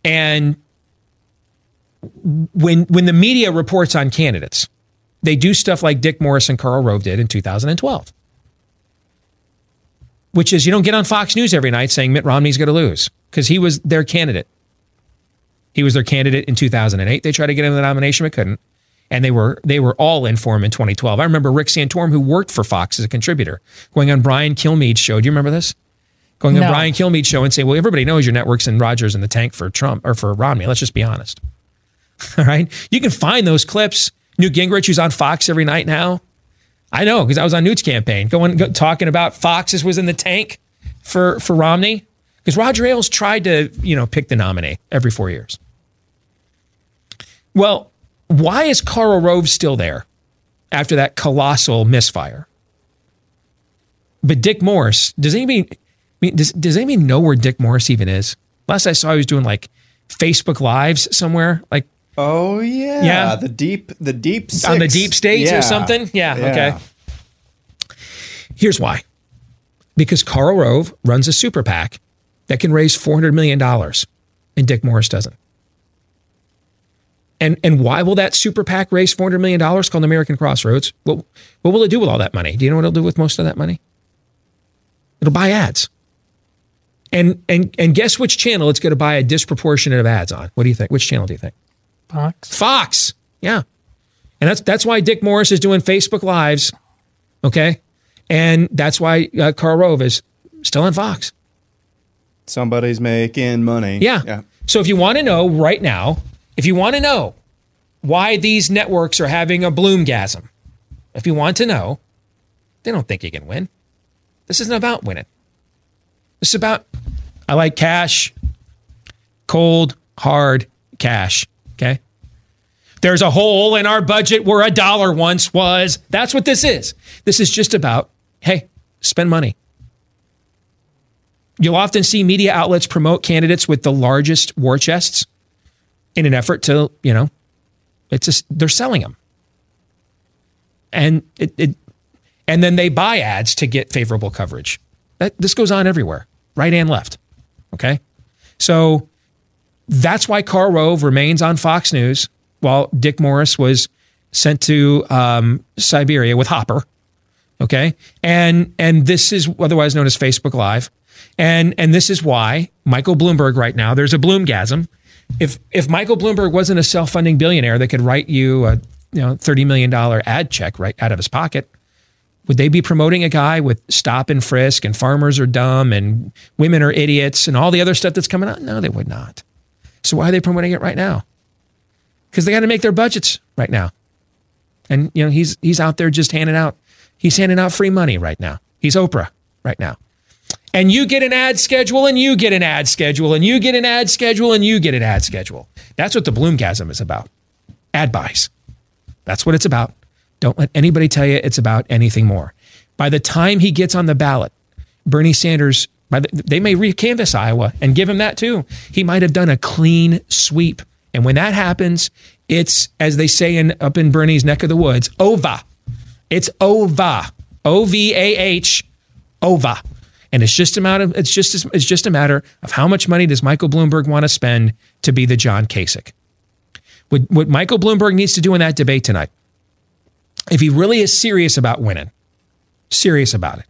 And when when the media reports on candidates, they do stuff like Dick Morris and Karl Rove did in 2012. Which is you don't get on Fox News every night saying Mitt Romney's going to lose because he was their candidate. He was their candidate in 2008. They tried to get him the nomination but couldn't and they were they were all in for him in 2012. I remember Rick Santorum, who worked for Fox as a contributor, going on Brian Kilmeade's show. Do you remember this? Going No. on Brian Kilmeade's show and saying, "Well, everybody knows your network's in Rogers in the tank for Trump or for Romney. Let's just be honest." [laughs] All right, you can find those clips. Newt Gingrich, who's on Fox every night now. I know because I was on Newt's campaign, going go, talking about Fox's was in the tank for for Romney because Roger Ailes tried to you know pick the nominee every four years. Well, why is Karl Rove still there after that colossal misfire? But Dick Morris, does anybody does, does anybody know where Dick Morris even is? Last I saw, he was doing like Facebook Lives somewhere, like Oh yeah, Yeah. The deep, the deep on the deep state Yeah. or something. Yeah, Yeah. okay. Here's why. Because Karl Rove runs a super PAC that can raise $400 million and Dick Morris doesn't. And, and why will that super PAC raise $400 million called American Crossroads? What, what will it do with all that money? Do you know what it'll do with most of that money? It'll buy ads. And, and, and guess which channel it's going to buy a disproportionate of ads on? What do you think? Which channel do you think? Fox. Fox. Yeah. And that's that's why Dick Morris is doing Facebook Lives. Okay. And that's why uh, Karl Rove is still on Fox. Somebody's making money. Yeah. Yeah. So if you want to know right now, if you want to know why these networks are having a bloomgasm, if you want to know, they don't think you can win. This isn't about winning. This is about I like cash, cold, hard cash. Okay. There's a hole in our budget where a dollar once was. That's what this is. This is just about, hey, spend money. You'll often see media outlets promote candidates with the largest war chests in an effort to, you know, it's they're selling them. And it, it and then they buy ads to get favorable coverage. That this goes on everywhere, right and left. Okay? So that's why Karl Rove remains on Fox News while Dick Morris was sent to um, Siberia with Hopper. Okay, and and this is otherwise known as Facebook Live, and and this is why Michael Bloomberg right now there's a Bloomgasm. If if Michael Bloomberg wasn't a self funding billionaire that could write you a you know thirty million dollar ad check right out of his pocket, would they be promoting a guy with stop and frisk and farmers are dumb and women are idiots and all the other stuff that's coming out? No, they would not. So why are they promoting it right now? Because they got to make their budgets right now. And you know, he's he's out there just handing out he's handing out free money right now. He's Oprah right now. And you get an ad schedule and you get an ad schedule and you get an ad schedule and you get an ad schedule. That's what the Bloomgasm is about. Ad buys. That's what it's about. Don't let anybody tell you it's about anything more. By the time he gets on the ballot, Bernie Sanders, by the, they may recanvass Iowa and give him that too. He might have done a clean sweep. And when that happens, it's, as they say in, up in Bernie's neck of the woods, OVA. It's OVA. O V A H, over. And it's just a matter. It's just it's just a matter of how much money does Michael Bloomberg want to spend to be the John Kasich. What, what Michael Bloomberg needs to do in that debate tonight, if he really is serious about winning, serious about it.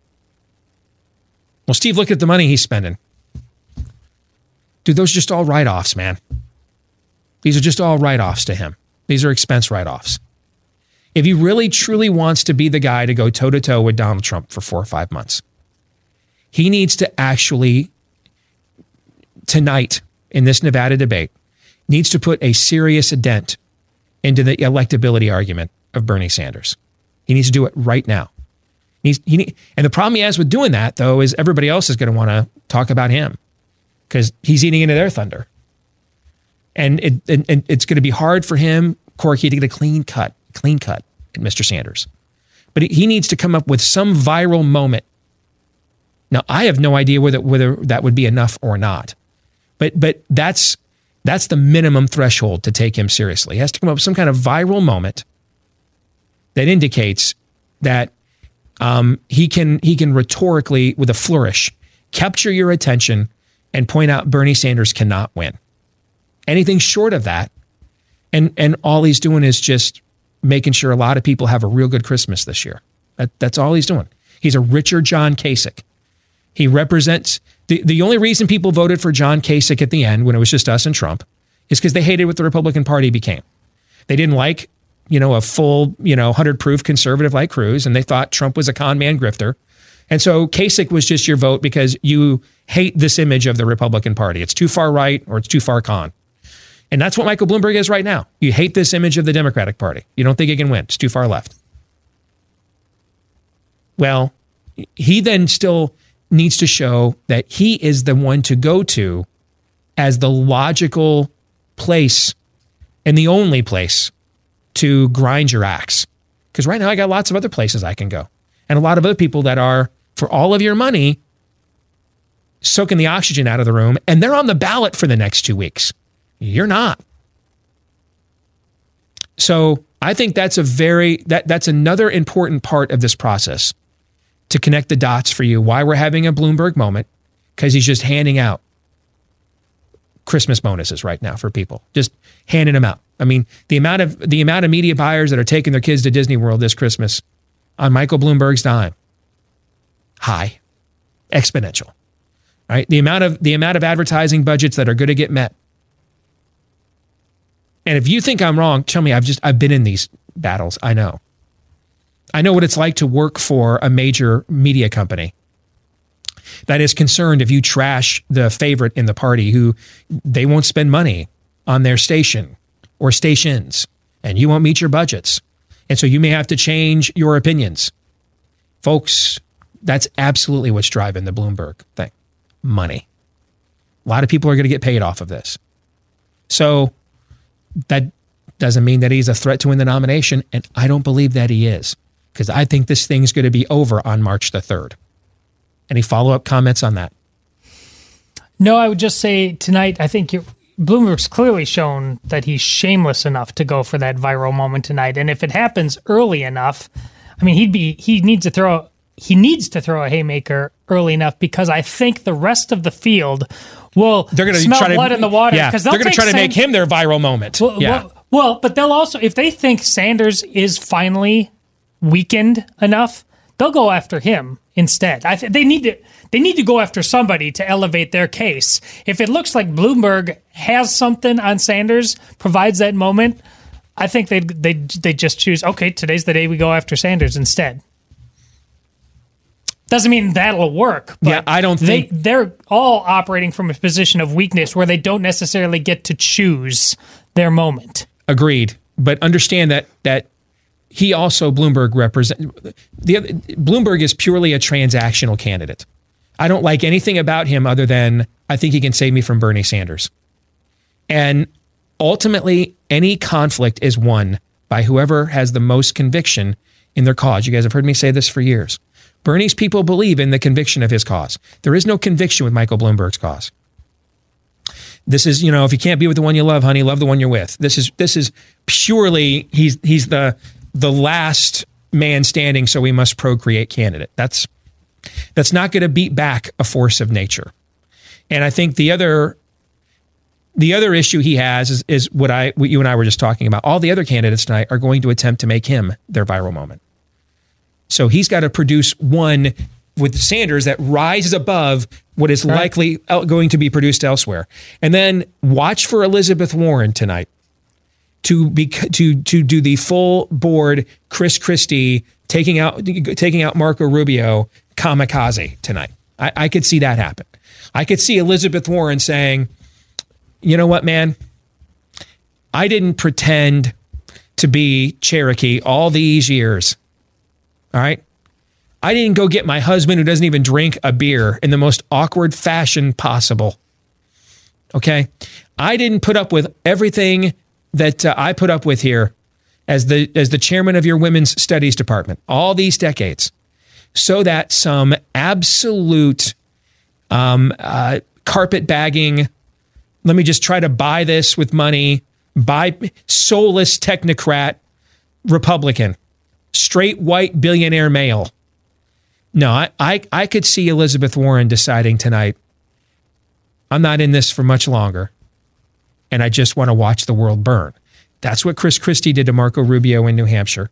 Well, Steve, look at the money he's spending. Dude, those are just all write offs, man. These are just all write offs to him. These are expense write offs. If he really truly wants to be the guy to go toe to toe with Donald Trump for four or five months, he needs to actually, tonight in this Nevada debate, needs to put a serious dent into the electability argument of Bernie Sanders. He needs to do it right now. He's he need- and the problem he has with doing that though is everybody else is going to want to talk about him because he's eating into their thunder, and it and, and it's going to be hard for him, Corky, to get a clean cut, clean cut at Mr. Sanders. But he- he needs to come up with some viral moment. Now I have no idea whether whether that would be enough or not, but but that's that's the minimum threshold to take him seriously. He has to come up with some kind of viral moment that indicates that um, he can he can rhetorically, with a flourish, capture your attention and point out Bernie Sanders cannot win. Anything short of that, and and all he's doing is just making sure a lot of people have a real good Christmas this year. That, that's all he's doing. He's a richer John Kasich. He represents the, the only reason people voted for John Kasich at the end when it was just us and Trump is because they hated what the Republican Party became. They didn't like, you know, a full, you know, 100 proof conservative like Cruz, and they thought Trump was a con man grifter. And so Kasich was just your vote because you hate this image of the Republican Party. It's too far right or it's too far con. And that's what Michael Bloomberg is right now. You hate this image of the Democratic Party. You don't think it can win. It's too far left. Well, he then still needs to show that he is the one to go to as the logical place and the only place to grind your axe. Because right now I got lots of other places I can go. And a lot of other people that are, for all of your money, soaking the oxygen out of the room, and they're on the ballot for the next two weeks. You're not. So I think that's a very that that's another important part of this process to connect the dots for you. Why we're having a Bloomberg moment because he's just handing out Christmas bonuses right now for people, just handing them out. I mean, the amount of the amount of media buyers that are taking their kids to Disney World this Christmas on Michael Bloomberg's dime, high, exponential. Right, the amount of the amount of advertising budgets that are going to get met. And if you think I'm wrong, tell me. I've just I've been in these battles. I know. I know what it's like to work for a major media company that is concerned if you trash the favorite in the party who they won't spend money on their station or stations and you won't meet your budgets. And so you may have to change your opinions. Folks, that's absolutely what's driving the Bloomberg thing money. A lot of people are going to get paid off of this. So that doesn't mean that he's a threat to win the nomination. And I don't believe that he is because I think this thing's going to be over on March the 3rd. Any follow up comments on that? No, I would just say tonight, I think Bloomberg's clearly shown that he's shameless enough to go for that viral moment tonight. And if it happens early enough, I mean, he'd be, he needs to throw, he needs to throw a haymaker early enough because I think the rest of the field will They're going to smell try to blood in the water. Yeah, because they're going to try to make him their viral moment. Well, yeah. well, well, but they'll also, if they think Sanders is finally weakened enough, they'll go after him instead. I th- they need to they need to go after somebody to elevate their case. If it looks like Bloomberg has something on Sanders, provides that moment, I think they they they just choose. Okay, today's the day we go after Sanders instead. Doesn't mean that'll work. But Yeah, I don't they, think- they're all operating from a position of weakness where they don't necessarily get to choose their moment. Agreed, but understand that that he also Bloomberg represent the other, Bloomberg is purely a transactional candidate. I don't like anything about him other than I think he can save me from Bernie Sanders. And ultimately, any conflict is won by whoever has the most conviction in their cause. You guys have heard me say this for years. Bernie's people believe in the conviction of his cause. There is no conviction with Michael Bloomberg's cause. This is, you know, if you can't be with the one you love, honey, love the one you're with. This is this is purely he's he's the the last man standing, so we must procreate candidate. That's that's not going to beat back a force of nature. And I think the other the other issue he has is, is what I what you and I were just talking about. All the other candidates tonight are going to attempt to make him their viral moment. So he's got to produce one with Sanders that rises above what is likely going to be produced elsewhere. And then watch for Elizabeth Warren tonight to be to to do the full board Chris Christie taking out taking out Marco Rubio kamikaze tonight. I, I could see that happen. I could see Elizabeth Warren saying, "You know what, man? I didn't pretend to be Cherokee all these years. All right, I didn't go get my husband who doesn't even drink a beer in the most awkward fashion possible. Okay. I didn't put up with everything that uh, I put up with here as the as the chairman of your women's studies department all these decades so that some absolute um, uh, carpet bagging let me just try to buy this with money buy soulless technocrat republican straight white billionaire male. No I, I i could see elizabeth warren deciding tonight i'm not in this for much longer and i just want to watch the world burn that's what chris christie did to marco rubio in new hampshire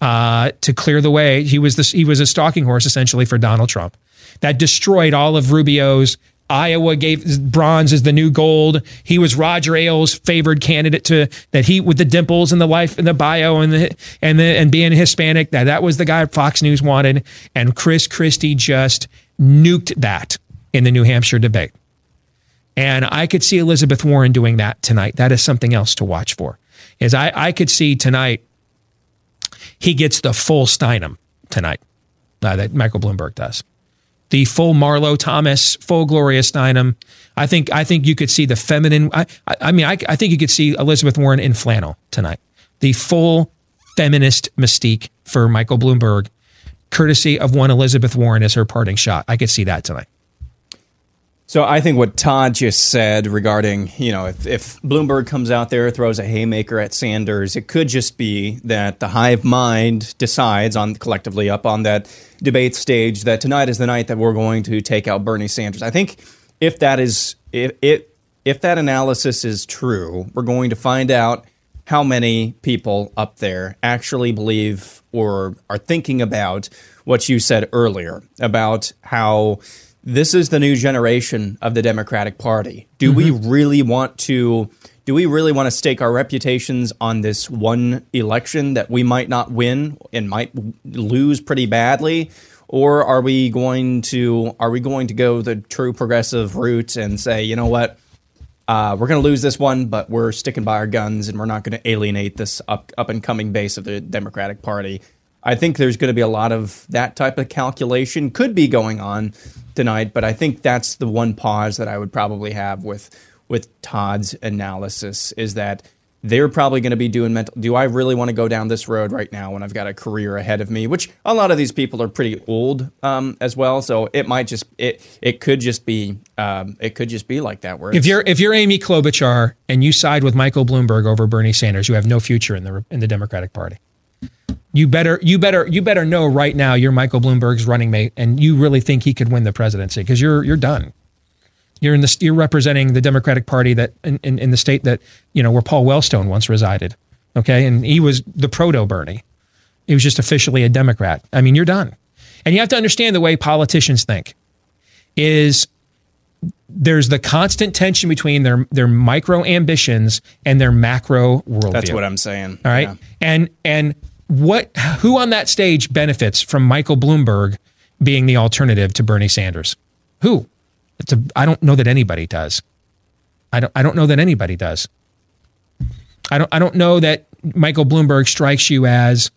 uh, to clear the way he was this he was a stalking horse essentially for donald trump that destroyed all of rubio's Iowa gave bronze as the new gold. He was Roger Ailes' favored candidate to that he with the dimples and the life and the bio and the and the and being Hispanic. That that was the guy Fox News wanted, and Chris Christie just nuked that in the New Hampshire debate. And I could see Elizabeth Warren doing that tonight. That is something else to watch for. Is I I could see tonight he gets the full Steinem tonight uh, that Michael Bloomberg does the full Marlo Thomas, full Gloria Steinem. I think I think you could see the feminine. I, I, I mean, I, I think you could see Elizabeth Warren in flannel tonight. The full feminist mystique for Michael Bloomberg, courtesy of one Elizabeth Warren as her parting shot. I could see that tonight. So I think what Todd just said regarding, you know, if, if Bloomberg comes out there, throws a haymaker at Sanders, it could just be that the hive mind decides on collectively up on that debate stage that tonight is the night that we're going to take out Bernie Sanders. I think if that is if if, if that analysis is true, we're going to find out how many people up there actually believe or are thinking about what you said earlier about how this is the new generation of the Democratic Party. Do we really want to do we really want to stake our reputations on this one election that we might not win and might lose pretty badly? Or are we going to are we going to go the true progressive route and say, you know what, uh, we're going to lose this one, but we're sticking by our guns and we're not going to alienate this up up and coming base of the Democratic Party. I think there's going to be a lot of that type of calculation could be going on tonight, but I think that's the one pause that I would probably have with with Todd's analysis is that they're probably going to be doing mental. Do I really want to go down this road right now when I've got a career ahead of me? Which a lot of these people are pretty old um, as well, so it might just it it could just be um, it could just be like that. Where If you're if you're Amy Klobuchar and you side with Michael Bloomberg over Bernie Sanders, you have no future in the in the Democratic Party. You better you better you better know right now you're Michael Bloomberg's running mate, and you really think he could win the presidency because you're you're done. You're in the you're representing the Democratic Party that in, in, in the state that you know where Paul Wellstone once resided. Okay, and he was the proto Bernie. He was just officially a Democrat. I mean, you're done. And you have to understand the way politicians think is there's the constant tension between their their micro ambitions and their macro worldview. That's what I'm saying. All right. Yeah. And and what who on that stage benefits from Michael Bloomberg being the alternative to Bernie Sanders? Who? I don't know that anybody does. I don't I don't know that anybody does. I don't I don't know that Michael Bloomberg strikes you as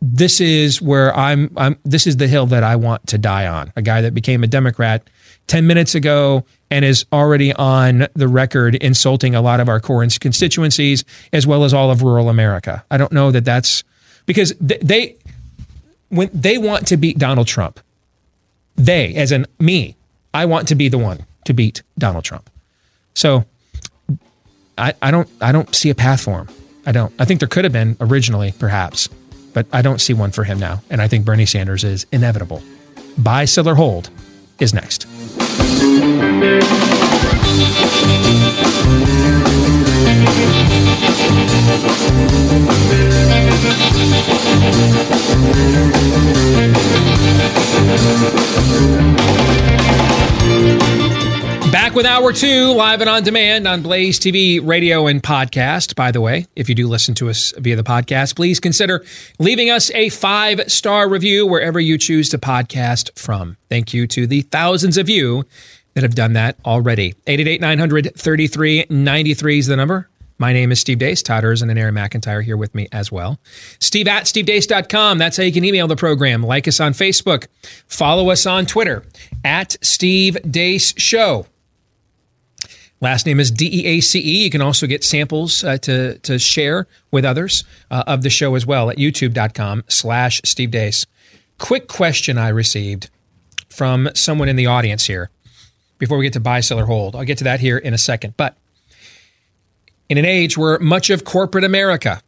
this is where I'm I'm this is the hill that I want to die on. A guy that became a Democrat 10 minutes ago and is already on the record insulting a lot of our core constituencies as well as all of rural America. I don't know that that's because th- they when they want to beat Donald Trump. They as in me, I want to be the one to beat Donald Trump. So I, I don't I don't see a path for him. I don't. I think there could have been originally, perhaps, but I don't see one for him now. And I think Bernie Sanders is inevitable. Buy, sell, or hold is next. Back with hour two, live and on demand on Blaze TV, radio, and podcast. By the way, if you do listen to us via the podcast, please consider leaving us a five star review wherever you choose to podcast from. Thank you to the thousands of you that have done that already. 888 900 3393 is the number. My name is Steve Deace. Todd Erzen and Aaron McIntyre here with me as well. Steve at stevedeace.com. That's how you can email the program. Like us on Facebook. Follow us on Twitter at Steve Deace Show. Last name is D E A C E. You can also get samples uh, to, to share with others uh, of the show as well at youtube.com slash Steve Deace. Quick question I received from someone in the audience here before we get to buy, sell, or hold. I'll get to that here in a second. But in an age where much of corporate America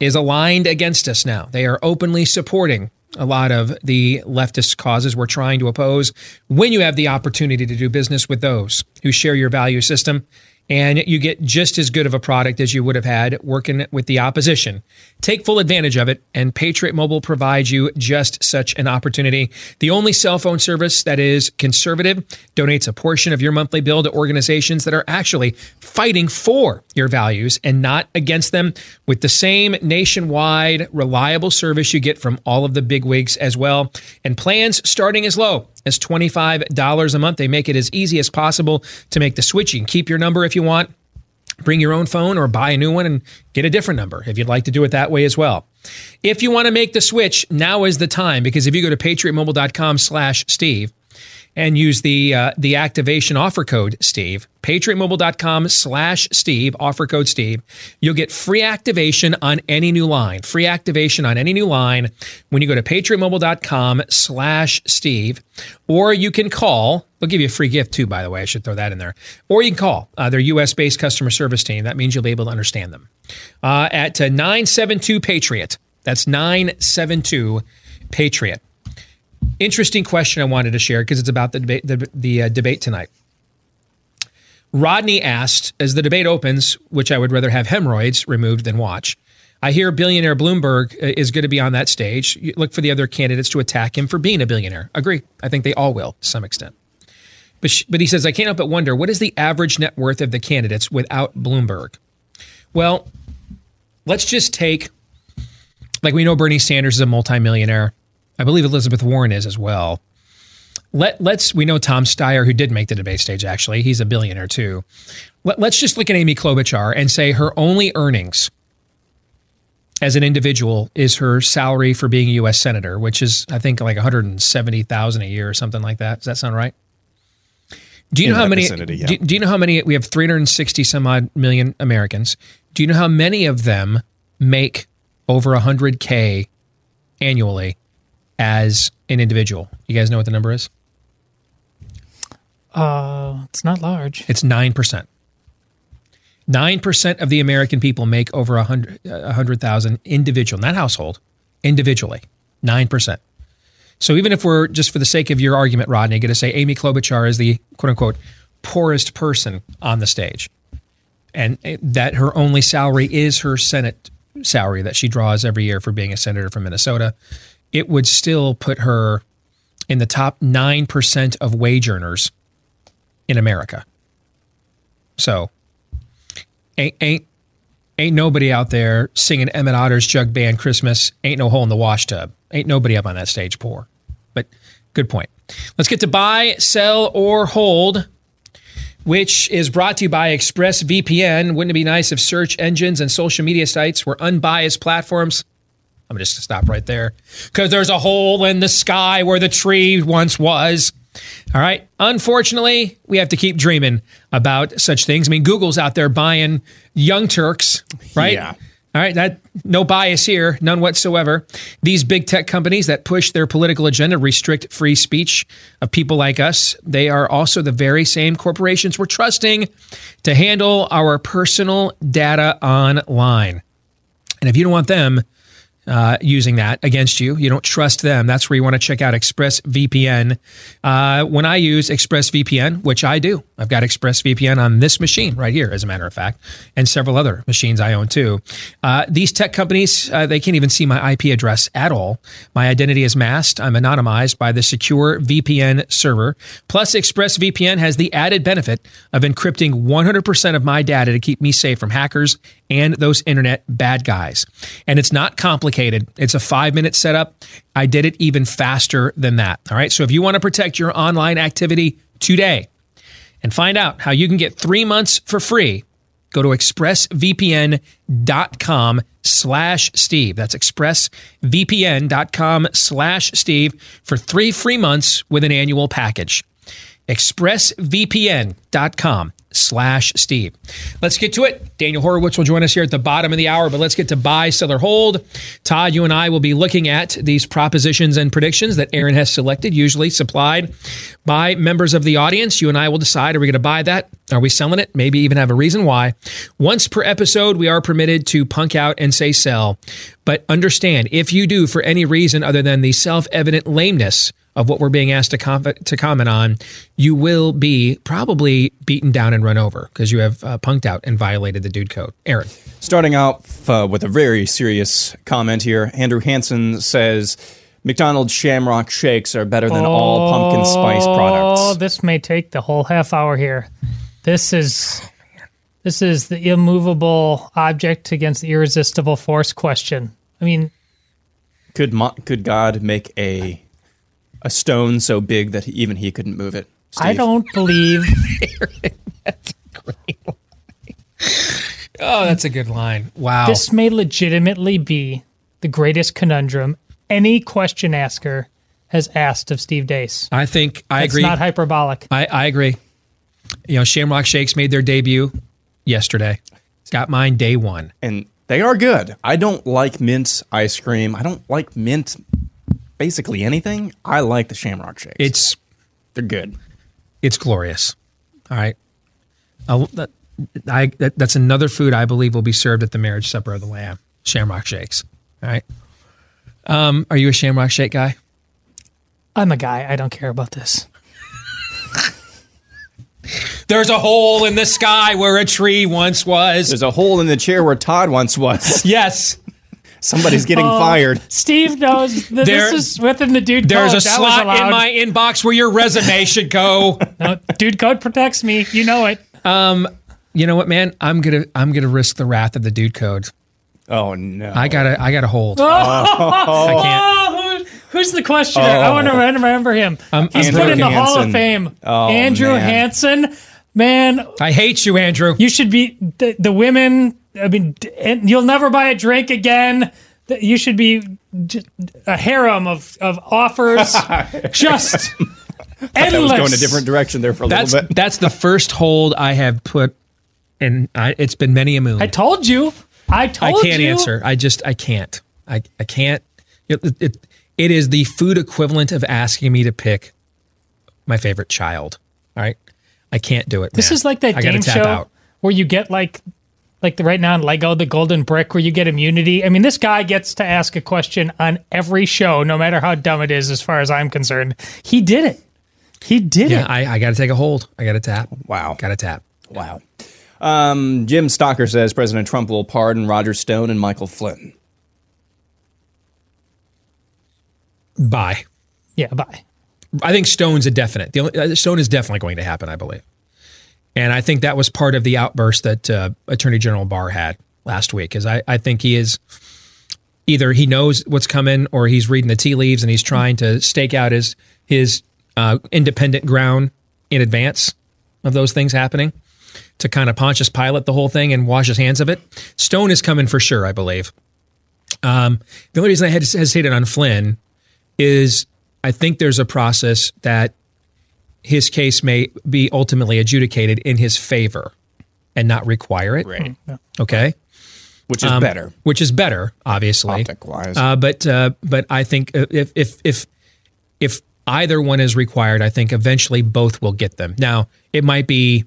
is aligned against us now, they are openly supporting a lot of the leftist causes we're trying to oppose when you have the opportunity to do business with those who share your value system and you get just as good of a product as you would have had working with the opposition. Take full advantage of it, and Patriot Mobile provides you just such an opportunity. The only cell phone service that is conservative donates a portion of your monthly bill to organizations that are actually fighting for your values and not against them with the same nationwide reliable service you get from all of the big wigs as well. And plans starting as low as $25 a month. They make it as easy as possible to make the switch. You can keep your number if you want, bring your own phone or buy a new one and get a different number if you'd like to do it that way as well. If you want to make the switch, now is the time because if you go to patriotmobile.com slash Steve, and use the uh, the activation offer code Steve, patriotmobile.com slash Steve, offer code Steve, you'll get free activation on any new line. Free activation on any new line when you go to patriotmobile.com slash Steve, or you can call, they'll give you a free gift too, by the way, I should throw that in there, or you can call uh, their US based customer service team. That means you'll be able to understand them. Uh, at uh, 972 Patriot. That's 972 Patriot interesting question I wanted to share because it's about the debate, the, the uh, debate tonight. Rodney asked, as the debate opens, which I would rather have hemorrhoids removed than watch. I hear billionaire Bloomberg uh, is going to be on that stage. Look for the other candidates to attack him for being a billionaire. Agree. I think they all will to some extent. But, sh- but he says, I can't help but wonder what is the average net worth of the candidates without Bloomberg? Well, let's just take, like we know Bernie Sanders is a multimillionaire. I believe Elizabeth Warren is as well. Let, let's we know Tom Steyer who did make the debate stage actually he's a billionaire too. Let, let's just look at Amy Klobuchar and say her only earnings as an individual is her salary for being a U.S. senator, which is I think like one hundred and seventy thousand a year or something like that. Does that sound right? Do you In know how many? vicinity, yeah. do, do you know how many? We have three hundred and sixty some odd million Americans. Do you know how many of them make over hundred k annually as an individual? You guys know what the number is? Uh, it's not large. It's 9%. 9% of the American people make over 100 a 100,000 individual, not household, individually. 9%. So even if we're just for the sake of your argument, Rodney, going to say Amy Klobuchar is the quote unquote poorest person on the stage, and that her only salary is her Senate salary that she draws every year for being a senator from Minnesota, it would still put her in the top 9% of wage earners in America. So ain't ain't ain't nobody out there singing Emmett Otter's Jug Band Christmas. Ain't no hole in the wash tub. Ain't nobody up on that stage poor. But good point. Let's get to buy, sell, or hold, which is brought to you by ExpressVPN. Wouldn't it be nice if search engines and social media sites were unbiased platforms? I'm just gonna stop right there because there's a hole in the sky where the tree once was. All right. Unfortunately, we have to keep dreaming about such things. I mean, Google's out there buying Young Turks, right? Yeah. All right, that no bias here, none whatsoever. These big tech companies that push their political agenda restrict free speech of people like us. They are also the very same corporations we're trusting to handle our personal data online. And if you don't want them uh, using that against you, you don't trust them, that's where you want to check out ExpressVPN. Uh, when I use ExpressVPN, which I do, I've got ExpressVPN on this machine right here, as a matter of fact, and several other machines I own too. Uh, these tech companies, uh, they can't even see my IP address at all. My identity is masked. I'm anonymized by the secure VPN server. Plus, ExpressVPN has the added benefit of encrypting 100% of my data to keep me safe from hackers and those internet bad guys. And it's not complicated. It's a five minute setup. I did it even faster than that. All right. So if you want to protect your online activity today and find out how you can get three months for free, Go to expressvpn.com slash Steve. That's expressvpn.com slash Steve for three free months with an annual package. expressvpn.com slash Steve. Let's get to it. Daniel Horowitz will join us here at the bottom of the hour, but let's get to buy, sell, or hold. Todd, you and I will be looking at these propositions and predictions that Aaron has selected, usually supplied by members of the audience. You and I will decide, are we going to buy that? Are we selling it? Maybe even have a reason why. Once per episode, we are permitted to punk out and say sell. But understand, if you do for any reason other than the self-evident lameness of what we're being asked to, com- to comment on, you will be probably beaten down and run over because you have uh, punked out and violated the dude code. Aaron. Starting out uh, with a very serious comment here, Andrew Hansen says McDonald's Shamrock Shakes are better than all pumpkin spice products. Oh, this may take the whole half hour here. This is this is the immovable object against the irresistible force question. I mean, Could mo- could God make a a stone so big that even he couldn't move it? I don't believe [laughs] Oh, that's a good line. Wow. this may legitimately be the greatest conundrum any question asker has asked of Steve Deace. I think I That's agree. not hyperbolic. I, I agree. You know, Shamrock Shakes made their debut yesterday. Got mine day one. And they are good. I don't like mint ice cream. I don't like mint basically anything. I like the Shamrock Shakes. It's they're good. It's glorious. All right. I'll, that, I, that, that's another food I believe will be served at the marriage supper of the Lamb. Shamrock Shakes. All right. Um, are you a Shamrock Shake guy? I'm a guy. I don't care about this. [laughs] There's a hole in the sky where a tree once was. There's a hole in the chair where Todd once was. [laughs] yes. Somebody's getting Oh, fired. Steve knows that There- this is within the dude There's code. There's a That slot in my inbox where your resume should go. No, dude code protects me. You know it. Um, you know what, man? I'm gonna I'm gonna risk the wrath of the dude code. Oh no! I gotta I gotta hold. Oh, I can't. [laughs] who- who's the questioner? I want to remember him. Um, He's Andrew put in the Hall of Fame. Oh, Andrew man. Hansen. Man, I hate you, Andrew. You should be the, the women. I mean, and you'll never buy a drink again. You should be just a harem of of offers. [laughs] just That was going a different direction there for a That's little bit. that's the first hold I have put, and it's been many a moon. I told you. I told you. I can't you. answer. I just I can't. I I can't. It, it, it is the food equivalent of asking me to pick my favorite child. All right, I can't do it. This man. is like that I game show out. where you get like like the right now in Lego the golden brick where you get immunity. I mean, this guy gets to ask a question on every show, no matter how dumb it is. As far as I'm concerned, he did it. He did Yeah, it. I, I got to take a hold. I got to tap. Wow. Got to tap. Wow. Um, Jim Stocker says President Trump will pardon Roger Stone and Michael Flynn. Bye. Yeah, bye. I think Stone's a definite. The only, uh, Stone is definitely going to happen. I believe, and I think that was part of the outburst that uh, Attorney General Barr had last week. Is I, I think he is either he knows what's coming or he's reading the tea leaves and he's trying to stake out his his uh, independent ground in advance of those things happening to kind of Pontius Pilate the whole thing and wash his hands of it. Stone is coming for sure, I believe. Um, the only reason I had hesitated on Flynn is I think there's a process that his case may be ultimately adjudicated in his favor and not require it. Right. Okay. Which is Um, better. Which is better, obviously. Optic-wise. Uh, but uh, but I think if if if if either one is required, I think eventually both will get them. Now it might be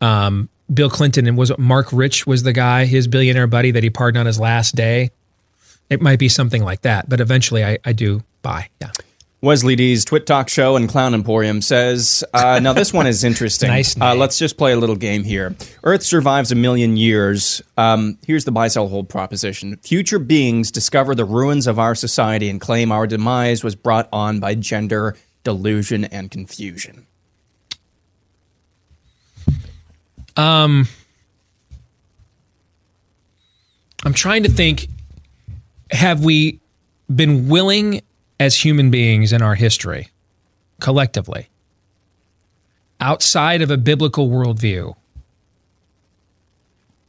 um, Bill Clinton and was it Marc Rich was the guy, his billionaire buddy that he pardoned on his last day. It might be something like that, but eventually I, I do buy. Yeah. Wesley D's Twit Talk Show and Clown Emporium says, uh, now this one is [laughs] interesting. Nice uh, let's just play a little game here. Earth survives a million years. Um, here's the buy, sell, hold proposition. Future beings discover the ruins of our society and claim our demise was brought on by gender delusion and confusion. Um, I'm trying to think have we been willing as human beings in our history, collectively, outside of a biblical worldview,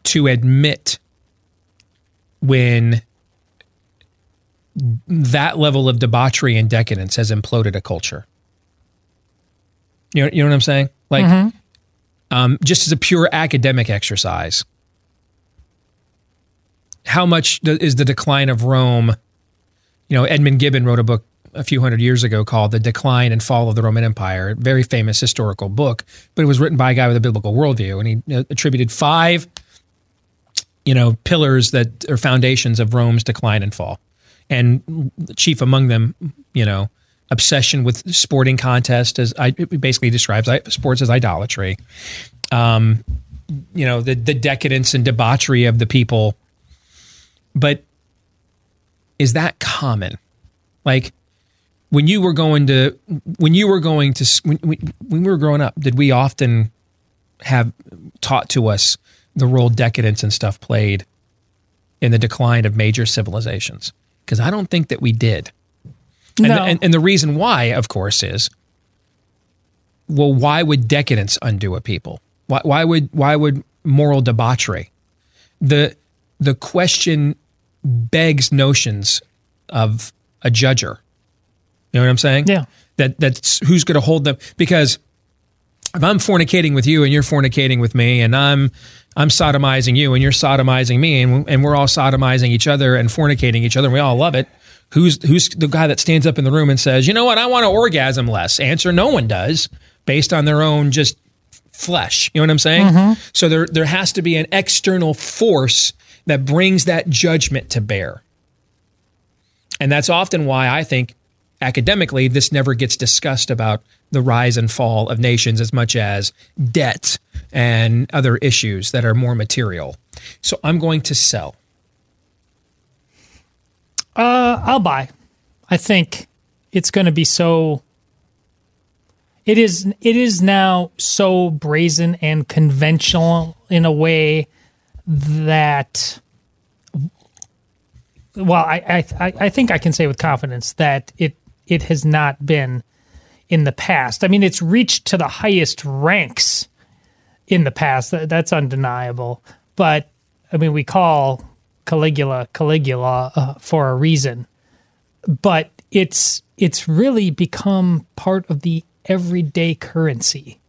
to admit when that level of debauchery and decadence has imploded a culture. You know, you know what I'm saying? Like, Mhm. um, just as a pure academic exercise, how much is the decline of Rome? You know, Edmund Gibbon wrote a book a few hundred years ago called "The Decline and Fall of the Roman Empire," a very famous historical book, but it was written by a guy with a biblical worldview, and he attributed five, you know, pillars that are foundations of Rome's decline and fall, and chief among them, you know, obsession with sporting contest, as I basically describes sports as idolatry. Um, you know, the the decadence and debauchery of the people but is that common? Like when you were going to when you were going to when, when we were growing up did we often have taught to us the role decadence and stuff played in the decline of major civilizations? Because i don't think that we did. And, No. the, and, and the reason why of course is well why would decadence undo a people? Why, why would why would moral debauchery? The the question begs notions of a judger. You know what I'm saying? Yeah. That that's who's going to hold them because if I'm fornicating with you and you're fornicating with me and I'm I'm sodomizing you and you're sodomizing me and, and we're all sodomizing each other and fornicating each other and we all love it. Who's who's the guy that stands up in the room and says, "You know what? I want to orgasm less." Answer: No one does, based on their own just flesh. You know what I'm saying? Mhm. So there there has to be an external force that brings that judgment to bear. And that's often why I think academically this never gets discussed about the rise and fall of nations as much as debt and other issues that are more material. So I'm going to sell. Uh, I'll buy. I think it's going to be so. It is. It is now so brazen and conventional in a way that. Well, I, I I think I can say with confidence that it it has not been in the past. I mean, it's reached to the highest ranks in the past. That, that's undeniable. But I mean, we call Caligula Caligula uh, for a reason. But it's it's really become part of the everyday currency.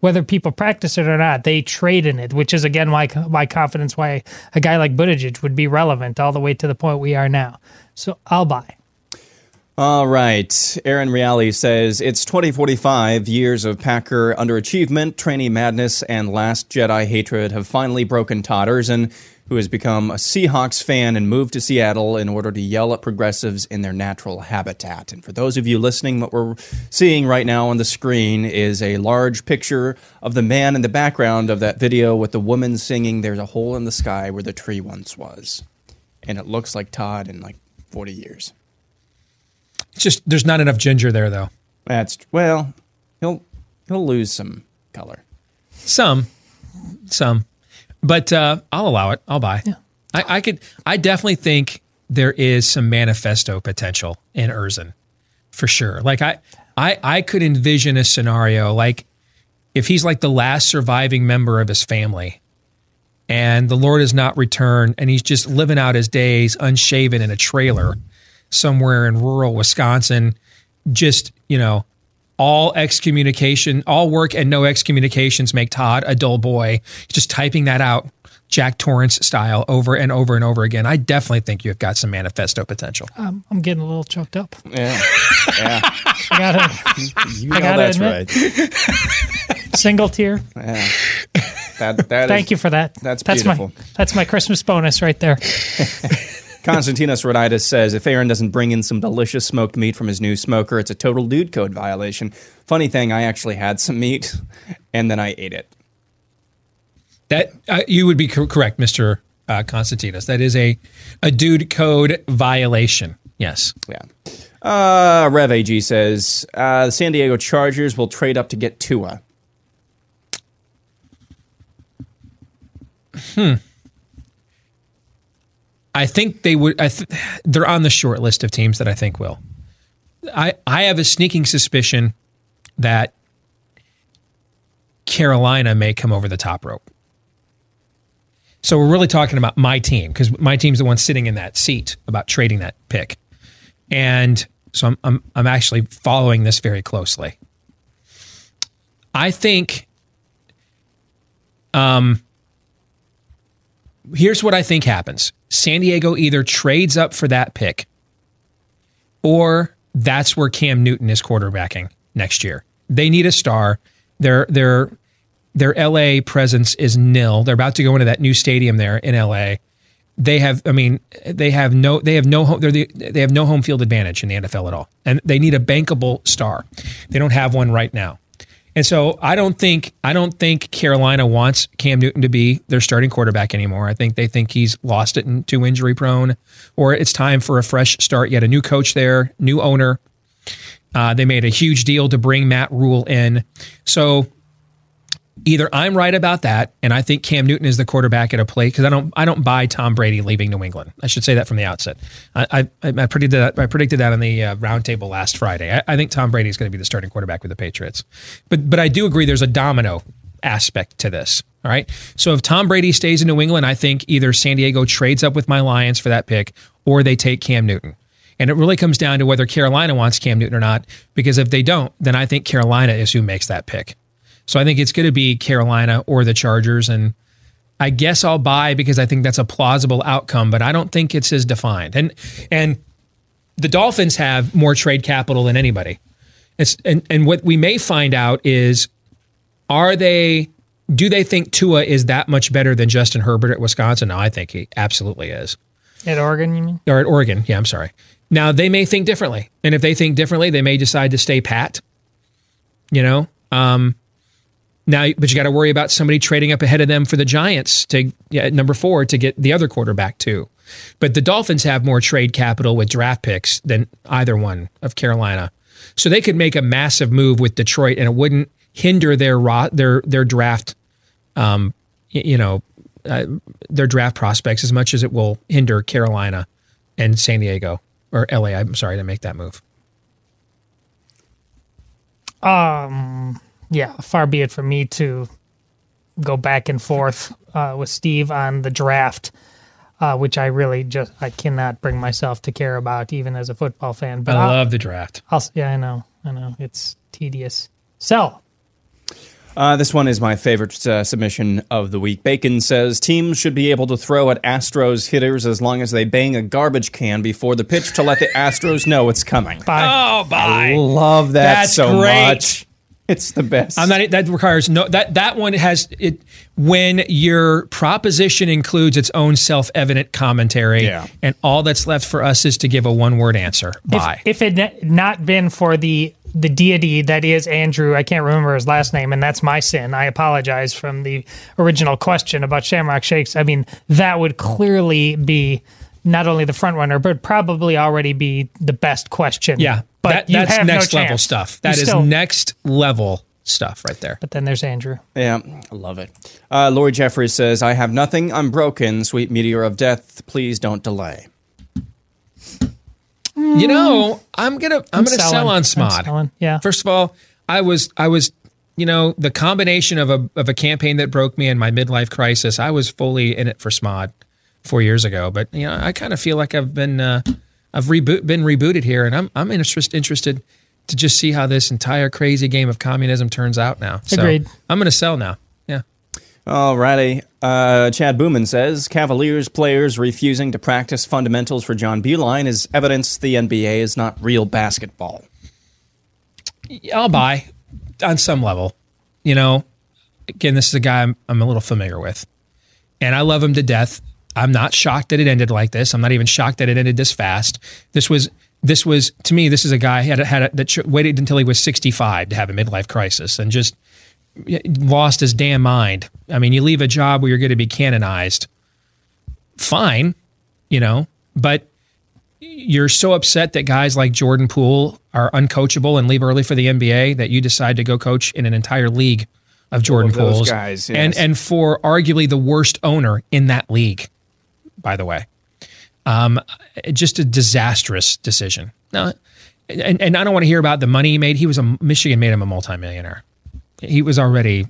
Whether people practice it or not, they trade in it, which is again my my confidence why a guy like Buttigieg would be relevant all the way to the point we are now. So I'll buy. All right. Aaron Reale says it's 2045. Years of Packer underachievement, trainee madness, and Last Jedi hatred have finally broken Totters, and who has become a Seahawks fan and moved to Seattle in order to yell at progressives in their natural habitat. And for those of you listening, what we're seeing right now on the screen is a large picture of the man in the background of that video with the woman singing "There's a hole in the sky where the tree once was," and it looks like Todd in like 40 years. It's just there's not enough ginger there though. That's well, he'll he'll lose some color. Some, some, but uh, I'll allow it. I'll buy. I, I could. I definitely think there is some manifesto potential in Erzen, for sure. Like I, I, I could envision a scenario like if he's like the last surviving member of his family, and the Lord has not returned, and he's just living out his days unshaven in a trailer somewhere in rural Wisconsin, just you know all excommunication, all work and no excommunications make Todd a dull boy. Just typing that out, Jack Torrance style, over and over and over again. I definitely think you've got some manifesto potential. Um, I'm getting a little choked up. Yeah, yeah. [laughs] I gotta. You I gotta that's admit. right. Single tear. Yeah. That, that Thank is- you for that. That's that's beautiful. my that's my Christmas bonus right there. [laughs] Constantinos Roditis says if Aaron doesn't bring in some delicious smoked meat from his new smoker, it's a total dude code violation. Funny thing, I actually had some meat [laughs] and then I ate it. That uh, you would be cor- correct, Mister uh, Constantinos. That is a a dude code violation. Yes. Yeah. Uh, Rev AG says uh, the San Diego Chargers will trade up to get Tua. Hmm. I think they would. I th- they're on the short list of teams that I think will. I I have a sneaking suspicion that Carolina may come over the top rope. So we're really talking about my team because my team's the one sitting in that seat about trading that pick, and so I'm I'm, I'm actually following this very closely. I think. Um. Here's what I think happens: San Diego either trades up for that pick, or that's where Cam Newton is quarterbacking next year. They need a star. Their their their LA presence is nil. They're about to go into that new stadium there in LA. They have, I mean, they have no, they have no, home, the, they have no home field advantage in the NFL at all, and they need a bankable star. They don't have one right now, and so I don't think, I don't think Carolina wants Cam Newton to be their starting quarterback anymore. I think they think he's lost it and too injury prone, or it's time for a fresh start. Yet a new coach there, new owner. Uh, they made a huge deal to bring Matt Rhule in, so either I'm right about that, and I think Cam Newton is the quarterback at a play because I don't I don't buy Tom Brady leaving New England. I should say that from the outset. I I, I predicted that I predicted that on the uh, roundtable last Friday. I, I think Tom Brady is going to be the starting quarterback with the Patriots, but but I do agree there's a domino aspect to this. All right, so if Tom Brady stays in New England, I think either San Diego trades up with my Lions for that pick, or they take Cam Newton. And it really comes down to whether Carolina wants Cam Newton or not. Because if they don't, then I think Carolina is who makes that pick. So I think it's going to be Carolina or the Chargers. And I guess I'll buy because I think that's a plausible outcome, but I don't think it's as defined. And and the Dolphins have more trade capital than anybody. It's and, and what we may find out is are they do they think Tua is that much better than Justin Herbert at Wisconsin? No, I think he absolutely is. At Oregon, you mean? Or at Oregon. Yeah, I'm sorry. Now they may think differently. And if they think differently, they may decide to stay pat. You know? Um now, but you got to worry about somebody trading up ahead of them for the Giants to yeah, number four to get the other quarterback too. But the Dolphins have more trade capital with draft picks than either one of Carolina, so they could make a massive move with Detroit, and it wouldn't hinder their their their draft, um, you know, uh, their draft prospects as much as it will hinder Carolina and San Diego or LA. I'm sorry to make that move. Um, yeah, far be it from me to go back and forth uh, with Steve on the draft, uh, which I really just I cannot bring myself to care about, even as a football fan. But I I'll- love the draft. I'll, yeah, I know, I know, it's tedious. So, Uh, this one is my favorite uh, submission of the week. Bacon says teams should be able to throw at Astros hitters as long as they bang a garbage can before the pitch to let the Astros know it's coming. Bye. Oh, bye. I love that That's so great. much. [laughs] It's the best. I'm not. That requires no. That that one has it when your proposition includes its own self-evident commentary. Yeah. And all that's left for us is to give a one-word answer. Bye. if, if it not been for the the deity that is Andrew, I can't remember his last name, and that's my sin. I apologize from the original question about Shamrock Shakes. I mean, that would clearly be not only the front runner, but probably already be the best question. yeah. But that, you that's have no next level chance. stuff. You That is still- next level stuff right there. But then there's Andrew. Yeah, I love it. Uh, Lori Jeffries says, I have nothing. I'm broken. Sweet meteor of death. Please don't delay. You know, I'm gonna I'm, I'm gonna sell selling. on I'm Smod. selling, yeah. First of all, I was I was you know the combination of a of a campaign that broke me and my midlife crisis. I was fully in it for Smod four years ago, but you know I kind of feel like I've been uh, I've reboot been rebooted here, and I'm I'm interest, interested to just see how this entire crazy game of communism turns out now. So Agreed. I'm gonna sell now. Yeah. Alrighty. Uh, Chad Booman says Cavaliers players refusing to practice fundamentals for John Beilein is evidence the NBA is not real basketball. I'll buy on some level. You know, again, this is a guy I'm, I'm a little familiar with, and I love him to death. I'm not shocked that it ended like this. I'm not even shocked that it ended this fast. This was this was to me. This is a guy had a, had a, that waited until he was 65 to have a midlife crisis and just lost his damn mind. I mean, you leave a job where you're going to be canonized. Fine, you know, but you're so upset that guys like Jordan Poole are uncoachable and leave early for the NBA that you decide to go coach in an entire league of Jordan of Pooles guys, and and for arguably the worst owner in that league, by the way. Um, just a disastrous decision. No, and, and I don't want to hear about the money he made. He was a Michigan made him a multimillionaire. He was already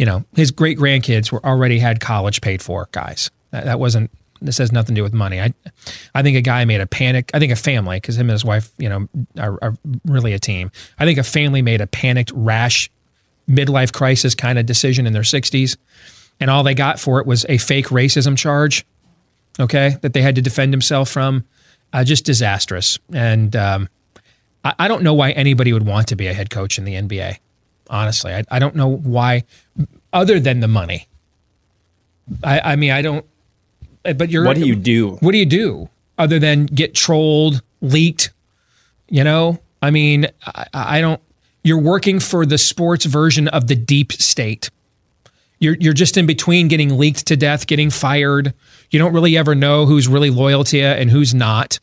you know, his great grandkids were already had college paid for. Guys, that, that wasn't. This has nothing to do with money. I, I think a guy made a panic. I think a family, because him and his wife, you know, are, are really a team. I think a family made a panicked, rash, midlife crisis kind of decision in their sixties, and all they got for it was a fake racism charge. Okay, that they had to defend himself from. Uh, just disastrous. And um, I, I don't know why anybody would want to be a head coach in the NBA. Honestly, I, I don't know why, other than the money. I, I mean, I don't. But you're. What do you do? What do you do other than get trolled, leaked? You know, I mean, I, I don't. You're working for the sports version of the deep state. You're you're just in between getting leaked to death, getting fired. You don't really ever know who's really loyal to you and who's not.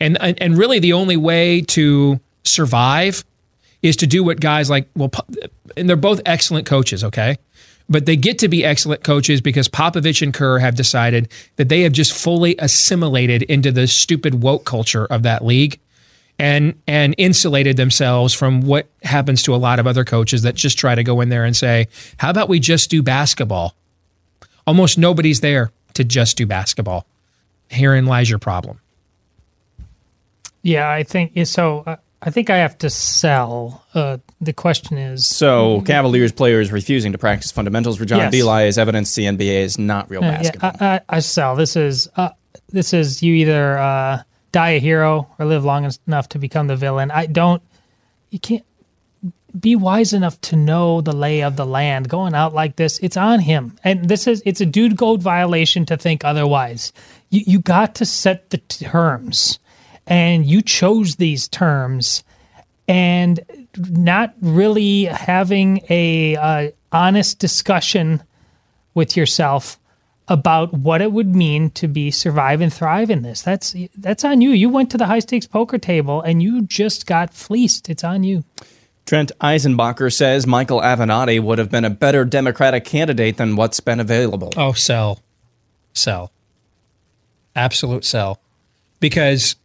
And and, and really, the only way to survive is to do what guys like well, and they're both excellent coaches. Okay, but they get to be excellent coaches because Popovich and Kerr have decided that they have just fully assimilated into the stupid woke culture of that league and and insulated themselves from what happens to a lot of other coaches that just try to go in there and say, "How about we just do basketball?" Almost nobody's there to just do basketball. Herein lies your problem. Yeah, I think so. Uh, I think I have to sell. Uh, the question is So, Cavaliers players refusing to practice fundamentals for John Yes. Beli is evidence the NBA is not real Uh, basketball. Yeah, I, I, I sell. This is uh, this is you either uh, die a hero or live long enough to become the villain. I don't. You can't be wise enough to know the lay of the land. Going out like this, it's on him. And this is it's a dude code violation to think otherwise. You you got to set the terms, and you chose these terms, and not really having a uh, honest discussion with yourself about what it would mean to be survive and thrive in this. That's that's on you. You went to the high stakes poker table and you just got fleeced. It's on you. Trent Eisenbacher says Michael Avenatti would have been a better Democratic candidate than what's been available. Oh, sell, sell, absolute sell, because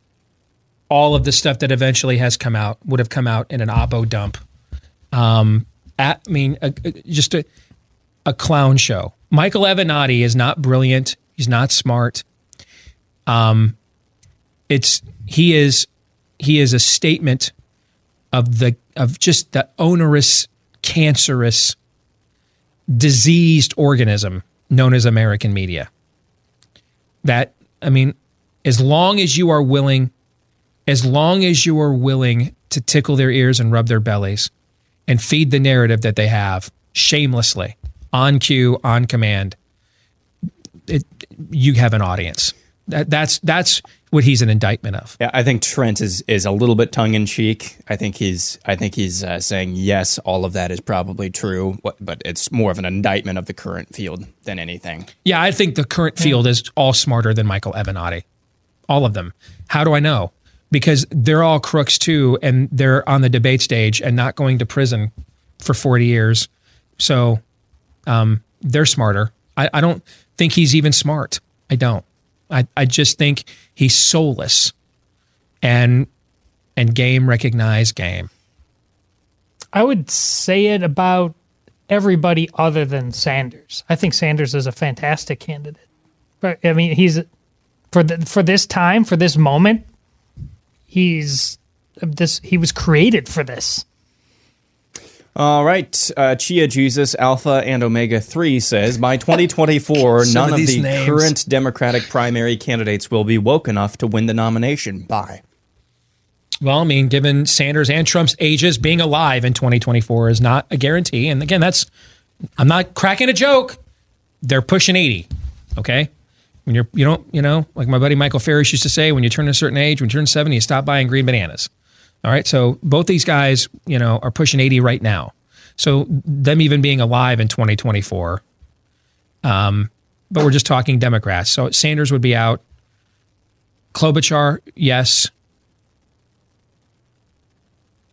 all of the stuff that eventually has come out would have come out in an oppo dump. Um, at, I mean, a, a- just a a clown show. Michael Avenatti is not brilliant. He's not smart. Um, it's he is he is a statement of the of just the onerous, cancerous, diseased organism known as American media. That I mean, as long as you are willing, as long as you are willing to tickle their ears and rub their bellies and feed the narrative that they have shamelessly on cue, on command, it, you have an audience. That, that's that's what he's an indictment of. Yeah, I think Trent is is a little bit tongue in cheek. I think he's I think he's uh, saying yes, all of that is probably true, but it's more of an indictment of the current field than anything. Yeah, I think the current field is all smarter than Michael Avenatti. All of them. How do I know? Because they're all crooks too, and they're on the debate stage and not going to prison for 40 years. So um, they're smarter. I, I don't think he's even smart. I don't. I, I just think he's soulless and and game recognize game. I would say it about everybody other than Sanders. I think Sanders is a fantastic candidate. But I mean, he's for the, for this time, for this moment, he's this he was created for this. All right, uh, Chia Jesus Alpha and Omega 3 says by 2024, [laughs] none of of, the names. current Democratic primary candidates will be woke enough to win the nomination. Bye. Well, I mean, given Sanders and Trump's ages, being alive in 2024 is not a guarantee. And again, that's I'm not cracking a joke. They're pushing 80. Okay. When you're you don't, you know, like my buddy Michael Ferris used to say, when you turn a certain age, when you turn 70, you stop buying green bananas. All right. So both these guys, you know, are pushing 80 right now. So them even being alive in 2024. Um, but we're just talking Democrats. So Sanders would be out. Klobuchar, yes.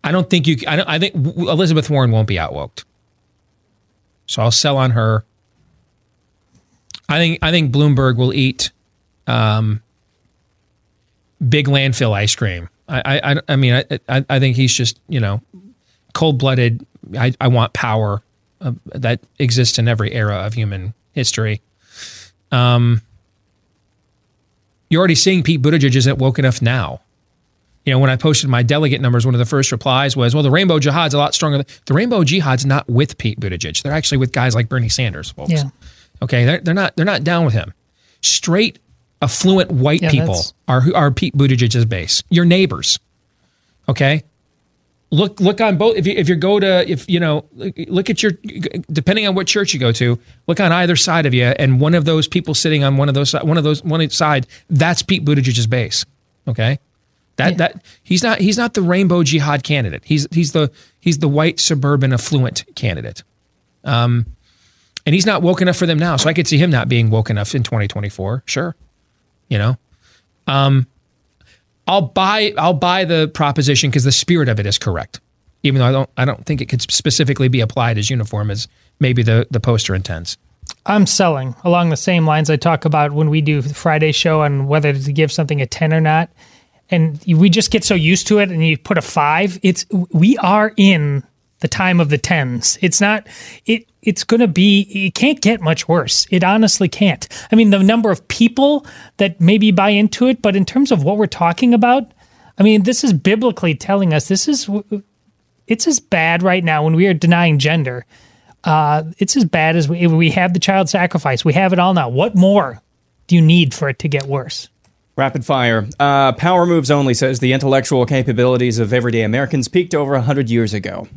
I don't think you. I, don't, I think Elizabeth Warren won't be outwoked. So I'll sell on her. I think I think Bloomberg will eat um, big landfill ice cream. I I, I mean I, I I think he's just you know cold blooded. I, I want power. uh, that exists in every era of human history. Um, you're already seeing Pete Buttigieg isn't woke enough now. You know, when I posted my delegate numbers, one of the first replies was, "Well, the Rainbow Jihad's a lot stronger." The Rainbow Jihad's not with Pete Buttigieg; they're actually with guys like Bernie Sanders, folks. Yeah. Okay, they're, they're not they're not down with him. Straight, affluent white Yeah, people that's- are who are Pete Buttigieg's base. Your neighbors. Okay, look look on both. If you if you go to if you know look- at your depending on what church you go to, look on either side of you, and one of those people sitting on one of those one of those one side, that's Pete Buttigieg's base. Okay, that that he's not he's not the rainbow jihad candidate. He's he's the he's the white suburban affluent candidate. Um, and he's not woke enough for them now. So I could see him not being woke enough in 2024. Sure, you know. Um, I'll buy I'll buy the proposition because the spirit of it is correct, even though I don't I don't think it could specifically be applied as uniform as maybe the the poster intends. I'm selling along the same lines I talk about when we do the Friday show on whether to give something a 10 or not. And we just get so used to it and you put a 5, it's we are in the time of the 10s. It's not it it's going to be it can't get much worse. It honestly can't. I mean the number of people that maybe buy into it, but in terms of what we're talking about, I mean this is biblically telling us this is it's as bad right now when we are denying gender uh, it's as bad as we, we have the child sacrifice. We have it all now. What more do you need for it to get worse? Rapid fire. Uh, Power Moves Only says the intellectual capabilities of everyday Americans peaked over 100 years ago.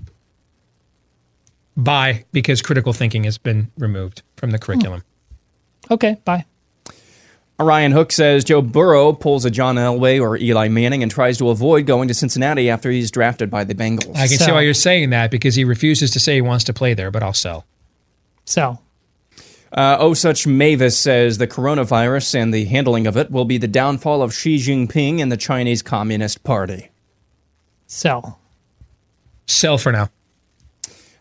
Buy because critical thinking has been removed from the curriculum. Okay, bye. Orion Hook says Joe Burrow pulls a John Elway or Eli Manning and tries to avoid going to Cincinnati after he's drafted by the Bengals. I can see why you're saying that because he refuses to say he wants to play there, but I'll sell. Sell. Uh, oh, such Mavis says the coronavirus and the handling of it will be the downfall of Xi Jinping and the Chinese Communist Party. Sell. Sell for now.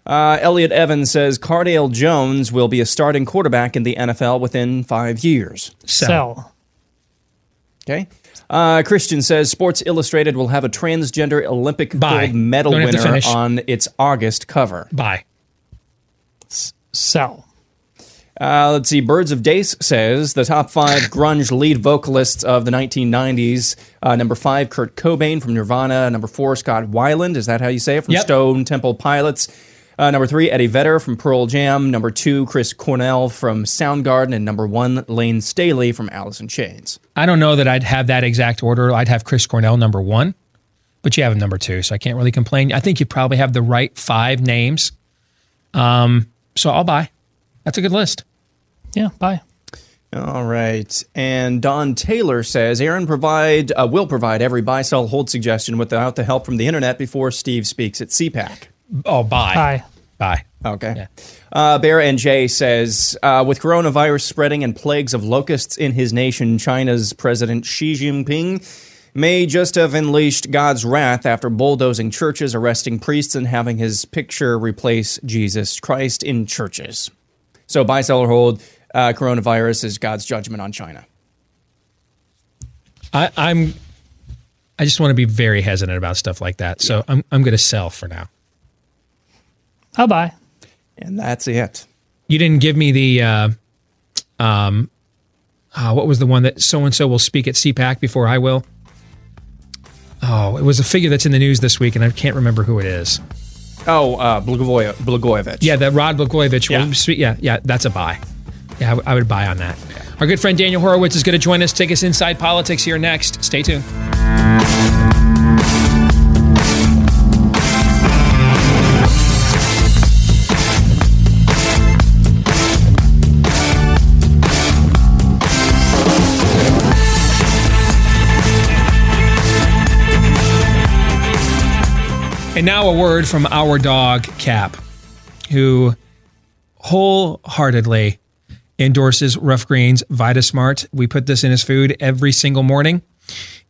Uh, Elliot Evans says Cardale Jones will be a starting quarterback in the NFL within five years. Sell. Okay. Uh, Christian says Sports Illustrated will have a transgender Olympic Bye. gold medal Don't winner on its August cover. Bye. Sell. Uh, let's see. Birds of Deace says the top five grunge lead vocalists of the 1990s. Uh, number five, Kurt Cobain from Nirvana. Number four, Scott Weiland. Is that how you say it? From Yep. Stone Temple Pilots. Uh, number three, Eddie Vedder from Pearl Jam. Number two, Chris Cornell from Soundgarden. And number one, Layne Staley from Alice in Chains. I don't know that I'd have that exact order. I'd have Chris Cornell number one, but you have him number two, so I can't really complain. I think you probably have the right five names. Um, so I'll buy. That's a good list. Yeah, bye. All right. And Don Taylor says Aaron provide uh, will provide every buy, sell, hold suggestion without the help from the internet before Steve speaks at CPAC. Oh, buy. Bye. Bye. Okay. Uh, Bear NJ says uh, with coronavirus spreading and plagues of locusts in his nation, China's President Xi Jinping may just have unleashed God's wrath after bulldozing churches, arresting priests, and having his picture replace Jesus Christ in churches. So, buy, sell, or hold. Uh, coronavirus is God's judgment on China. I, I'm. I just want to be very hesitant about stuff like that. So I'm I'm going to sell for now. I'll buy. And that's it. You didn't give me the. Uh, um, uh, what was the one that so and so will speak at CPAC before I will? Oh, it was a figure that's in the news this week, and I can't remember who it is. Oh, uh, Blagoje- Blagojevich. Yeah, that Rod Blagojevich. Yeah. Will speak, yeah, yeah, that's a buy. Yeah, I, w- I would buy on that. Our good friend Daniel Horowitz is going to join us, take us inside politics here next. Stay tuned. And now a word from our dog, Cap, who wholeheartedly endorses Ruff Greens VitaSmart. We put this in his food every single morning.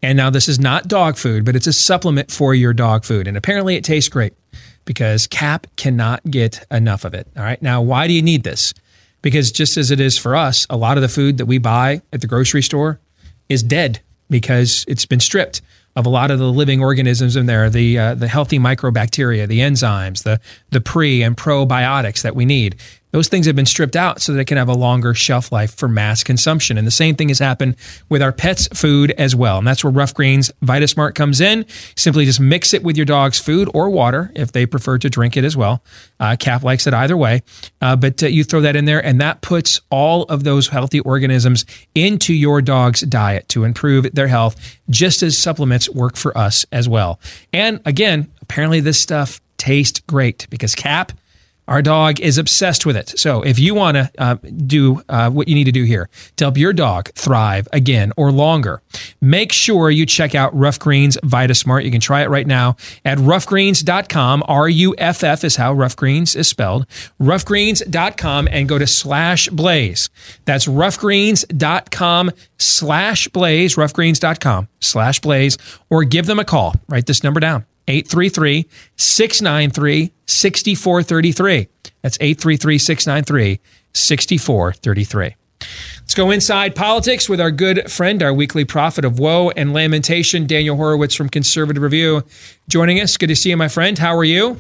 And now this is not dog food, but it's a supplement for your dog food. And apparently it tastes great because Cap cannot get enough of it. All right. Now, why do you need this? Because just as it is for us, a lot of the food that we buy at the grocery store is dead because it's been stripped. Of a lot of the living organisms in there, the uh, the healthy microbacteria, the enzymes, the the pre and probiotics that we need. Those things have been stripped out so that it can have a longer shelf life for mass consumption. And the same thing has happened with our pets' food as well. And that's where Ruff Greens Vitasmart comes in. Simply just mix it with your dog's food or water if they prefer to drink it as well. Uh, Cap likes it either way. Uh, but uh, you throw that in there, and that puts all of those healthy organisms into your dog's diet to improve their health, just as supplements work for us as well. And again, apparently this stuff tastes great because Cap our dog is obsessed with it. So if you want to uh, do uh, what you need to do here to help your dog thrive again or longer, make sure you check out Ruff Greens Vitasmart. You can try it right now at ruffgreens.com. R U F F is how Ruff Greens is spelled. Ruffgreens.com and go to slash blaze. That's ruffgreens.com slash blaze, ruffgreens.com slash blaze, or give them a call. Write this number down. 833 693 6433. That's 833 693 6433. Let's go inside politics with our good friend, our weekly prophet of woe and lamentation, Daniel Horowitz from Conservative Review, joining us. Good to see you, my friend. How are you?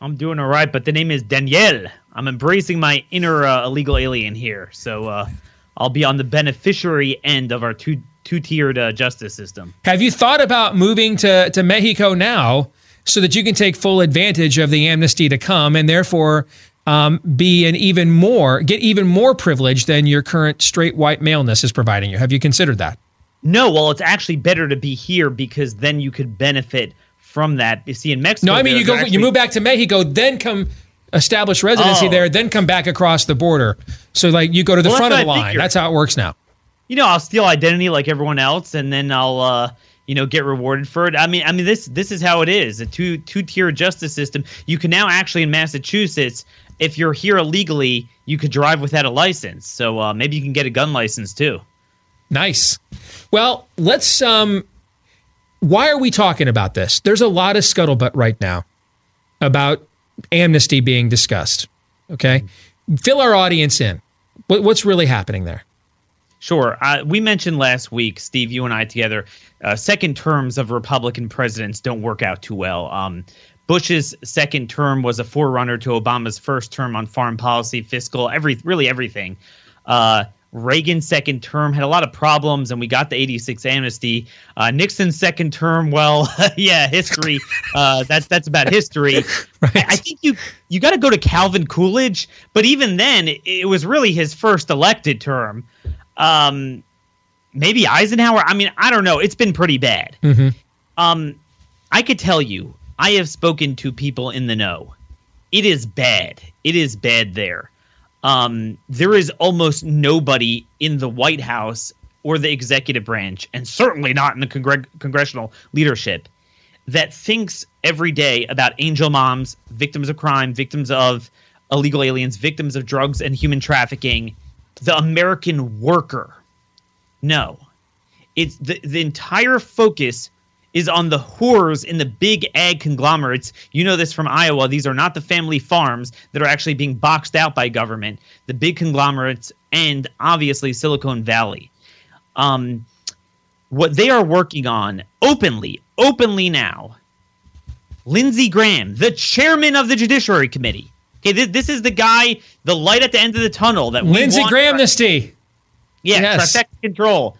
I'm doing all right, but the name is Danielle. I'm embracing my inner uh, illegal alien here, so uh, I'll be on the beneficiary end of our two two tiered uh, justice system. Have you thought about moving to, to Mexico now so that you can take full advantage of the amnesty to come and therefore um, be an even more, get even more privilege than your current straight white maleness is providing you? Have you considered that? No, well, it's actually better to be here because then you could benefit from that. You see, in Mexico, No, I mean you go, actually- you move back to Mexico, then come establish residency Oh. there, then come back across the border. So like you go to the Well, front of the line. That's how it works now. You know, I'll steal identity like everyone else, and then I'll, uh, you know, get rewarded for it. I mean, I mean, this this is how it is a two two tier justice system. You can now actually in Massachusetts, if you're here illegally, you could drive without a license. So uh, maybe you can get a gun license too. Nice. Well, let's um why are we talking about this? There's a lot of scuttlebutt right now about amnesty being discussed. Okay? Fill our audience in. What, what's really happening there? Sure. Uh, we mentioned last week, Steve, you and I together, uh, second terms of Republican presidents don't work out too well. Um, Bush's second term was a forerunner to Obama's first term on foreign policy, fiscal, every really everything. Uh, Reagan's second term had a lot of problems, and we got the '86 amnesty. Uh, Nixon's second term, well, [laughs] yeah, history. Uh, that's that's about history. [laughs] I, I think you you got to go to Calvin Coolidge, but even then, it, it was really his first elected term. Um, maybe Eisenhower. I mean, I don't know. It's been pretty bad. Mm-hmm. Um, I could tell you, I have spoken to people in the know. It is bad. It is bad there. Um, there is almost nobody in the White House or the executive branch, and certainly not in the congre- congressional leadership, that thinks every day about angel moms, victims of crime, victims of illegal aliens, victims of drugs and human trafficking, the American worker. No. It's the, the entire focus is on the whores in the big ag conglomerates. You know this from Iowa. These are not the family farms that are actually being boxed out by government. The big conglomerates and obviously Silicon Valley. Um, what they are working on openly, openly now. Lindsey Graham, the chairman of the Judiciary Committee. Okay, this, this is the guy, the light at the end of the tunnel that we Lindsey want- Graham amnesty. yeah, Yes. trifecta control.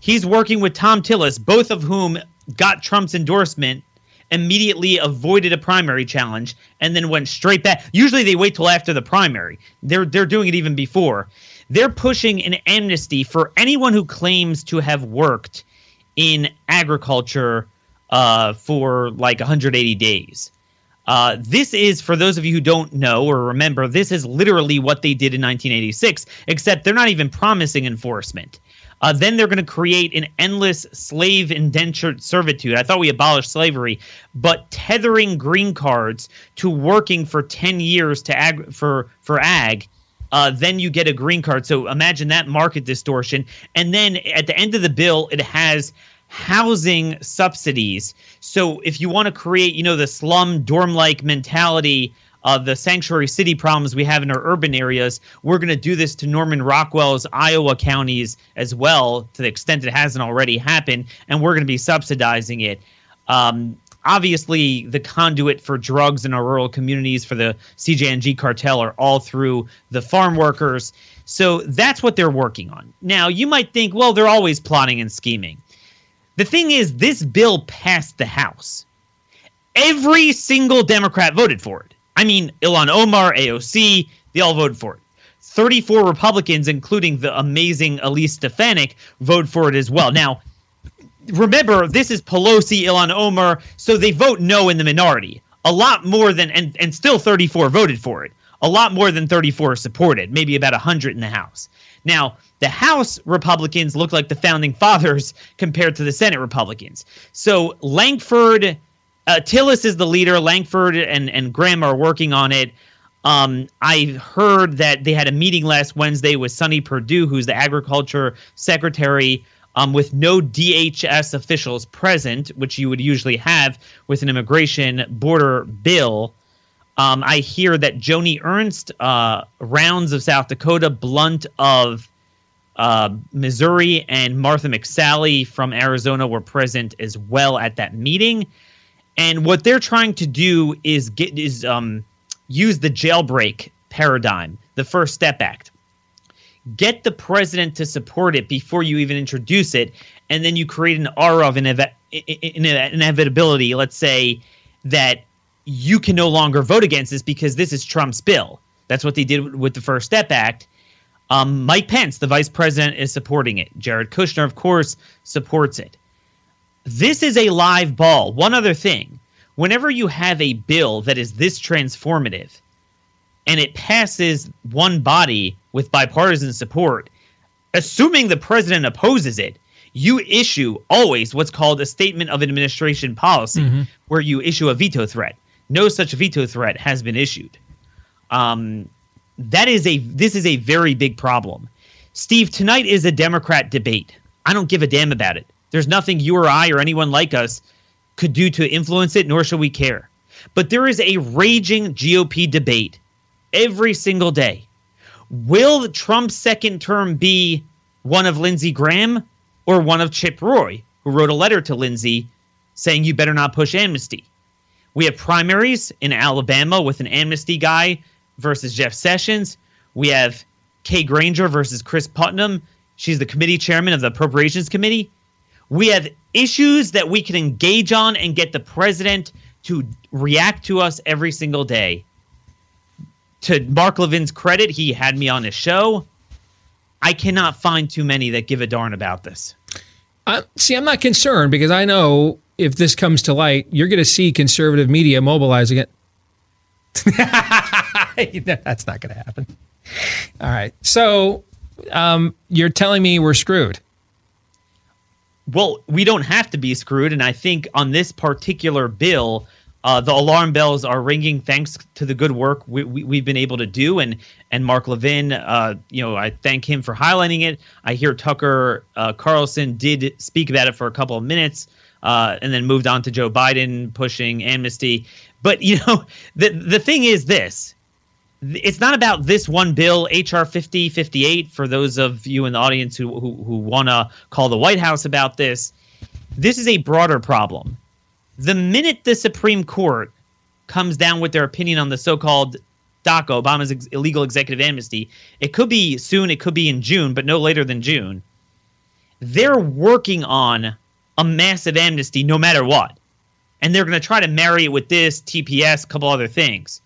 He's working with Thom Tillis, both of whom got Trump's endorsement, immediately avoided a primary challenge, and then went straight back. Usually they wait till after the primary. They're they're doing it even before. They're pushing an amnesty for anyone who claims to have worked in agriculture uh, for like 180 days. Uh, this is, for those of you who don't know or remember, this is literally what they did in 1986, except they're not even promising enforcement. Uh, then they're going to create an endless slave indentured servitude. I thought we abolished slavery, but tethering green cards to working for 10 years to ag for for ag. Uh, then you get a green card. So imagine that market distortion. And then at the end of the bill, it has housing subsidies. So if you want to create, you know, the slum dorm like mentality of the sanctuary city problems we have in our urban areas. We're going to do this to Norman Rockwell's Iowa counties as well, to the extent it hasn't already happened, and we're going to be subsidizing it. Um, obviously, the conduit for drugs in our rural communities for the CJNG cartel are all through the farm workers. So that's what they're working on. Now, you might think, well, they're always plotting and scheming. The thing is, this bill passed the House. Every single Democrat voted for it. I mean, Ilhan Omar, AOC, they all voted for it. 34 Republicans, including the amazing Elise Stefanik, vote for it as well. Now, remember, this is Pelosi, Ilhan Omar, so they vote no in the minority. A lot more than, and, and still 34 voted for it. A lot more than 34 supported, maybe about 100 in the House. Now, the House Republicans look like the founding fathers compared to the Senate Republicans. So Langford, uh, Tillis is the leader. Langford and, and Graham are working on it. Um, I heard that they had a meeting last Wednesday with Sonny Perdue, who's the agriculture secretary, um, with no DHS officials present, which you would usually have with an immigration border bill. Um, I hear that Joni Ernst, uh, Rounds of South Dakota, Blunt of uh, Missouri, and Martha McSally from Arizona were present as well at that meeting. And what they're trying to do is get is um, use the jailbreak paradigm, the First Step Act. Get the president to support it before you even introduce it, and then you create an aura of inev- inevitability. Let's say that you can no longer vote against this because this is Trump's bill. That's what they did with the First Step Act. Um, Mike Pence, the vice president, is supporting it. Jared Kushner, of course, supports it. This is a live ball. One other thing whenever you have a bill that is this transformative and it passes one body with bipartisan support, assuming the president opposes it, you issue always what's called a statement of administration policy, mm-hmm. where you issue a veto threat. No such veto threat has been issued. Um, that is a this is a very big problem. Steve, tonight is a Democrat debate. I don't give a damn about it. There's nothing you or I or anyone like us could do to influence it, nor should we care. But there is a raging GOP debate every single day. Will Trump's second term be one of Lindsey Graham or one of Chip Roy, who wrote a letter to Lindsey saying you better not push amnesty? We have primaries in Alabama with an amnesty guy versus Jeff Sessions. We have Kay Granger versus Chris Putnam. She's the committee chairman of the Appropriations Committee. We have issues that we can engage on and get the president to react to us every single day. To Mark Levin's credit, he had me on his show. I cannot find too many that give a darn about this. See, I'm not concerned because I know if this comes to light, you're going to see conservative media mobilizing it. [laughs] That's not going to happen. All right. So um, you're telling me we're screwed. Well, we don't have to be screwed. And I think on this particular bill, uh, the alarm bells are ringing thanks to the good work we, have we, been able to do. And, and Mark Levin, uh, you know, I thank him for highlighting it. I hear Tucker uh, Carlson did speak about it for a couple of minutes uh, and then moved on to Joe Biden pushing amnesty. But, you know, the, the thing is this it's not about this one bill, HR 5058, for those of you in the audience who, who, who want to call the White House about this. This is a broader problem. The minute the Supreme Court comes down with their opinion on the so called DACA, Obama's ex- illegal executive amnesty, it could be soon, it could be in June, but no later than June. They're working on a massive amnesty no matter what. And they're going to try to marry it with this, TPS, a couple other things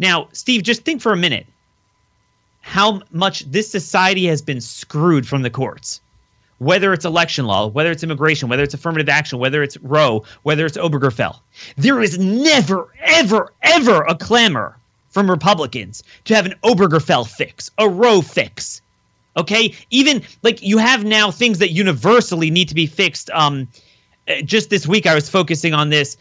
now, Steve, just think for a minute how much this society has been screwed from the courts. Whether it's election law, whether it's immigration, whether it's affirmative action, whether it's Roe, whether it's Obergefell, there is never, ever, ever a clamor from Republicans to have an Obergefell fix, a Roe fix. Okay, even like you have now things that universally need to be fixed. Um, just this week, I was focusing on this.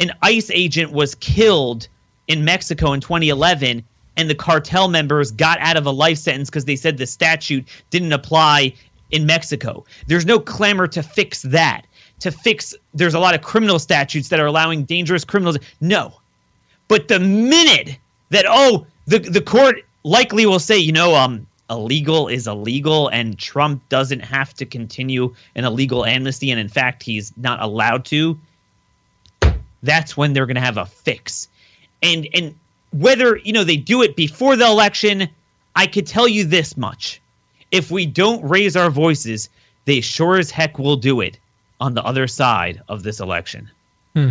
An ICE agent was killed in Mexico in 2011 and the cartel members got out of a life sentence because they said the statute didn't apply in Mexico. There's no clamor to fix that. To fix, there's a lot of criminal statutes that are allowing dangerous criminals. No. But the minute that oh the the court likely will say you know um illegal is illegal and Trump doesn't have to continue an illegal amnesty and in fact he's not allowed to that's when they're going to have a fix and and whether you know they do it before the election I could tell you this much if we don't raise our voices they sure as heck will do it on the other side of this election Hmm.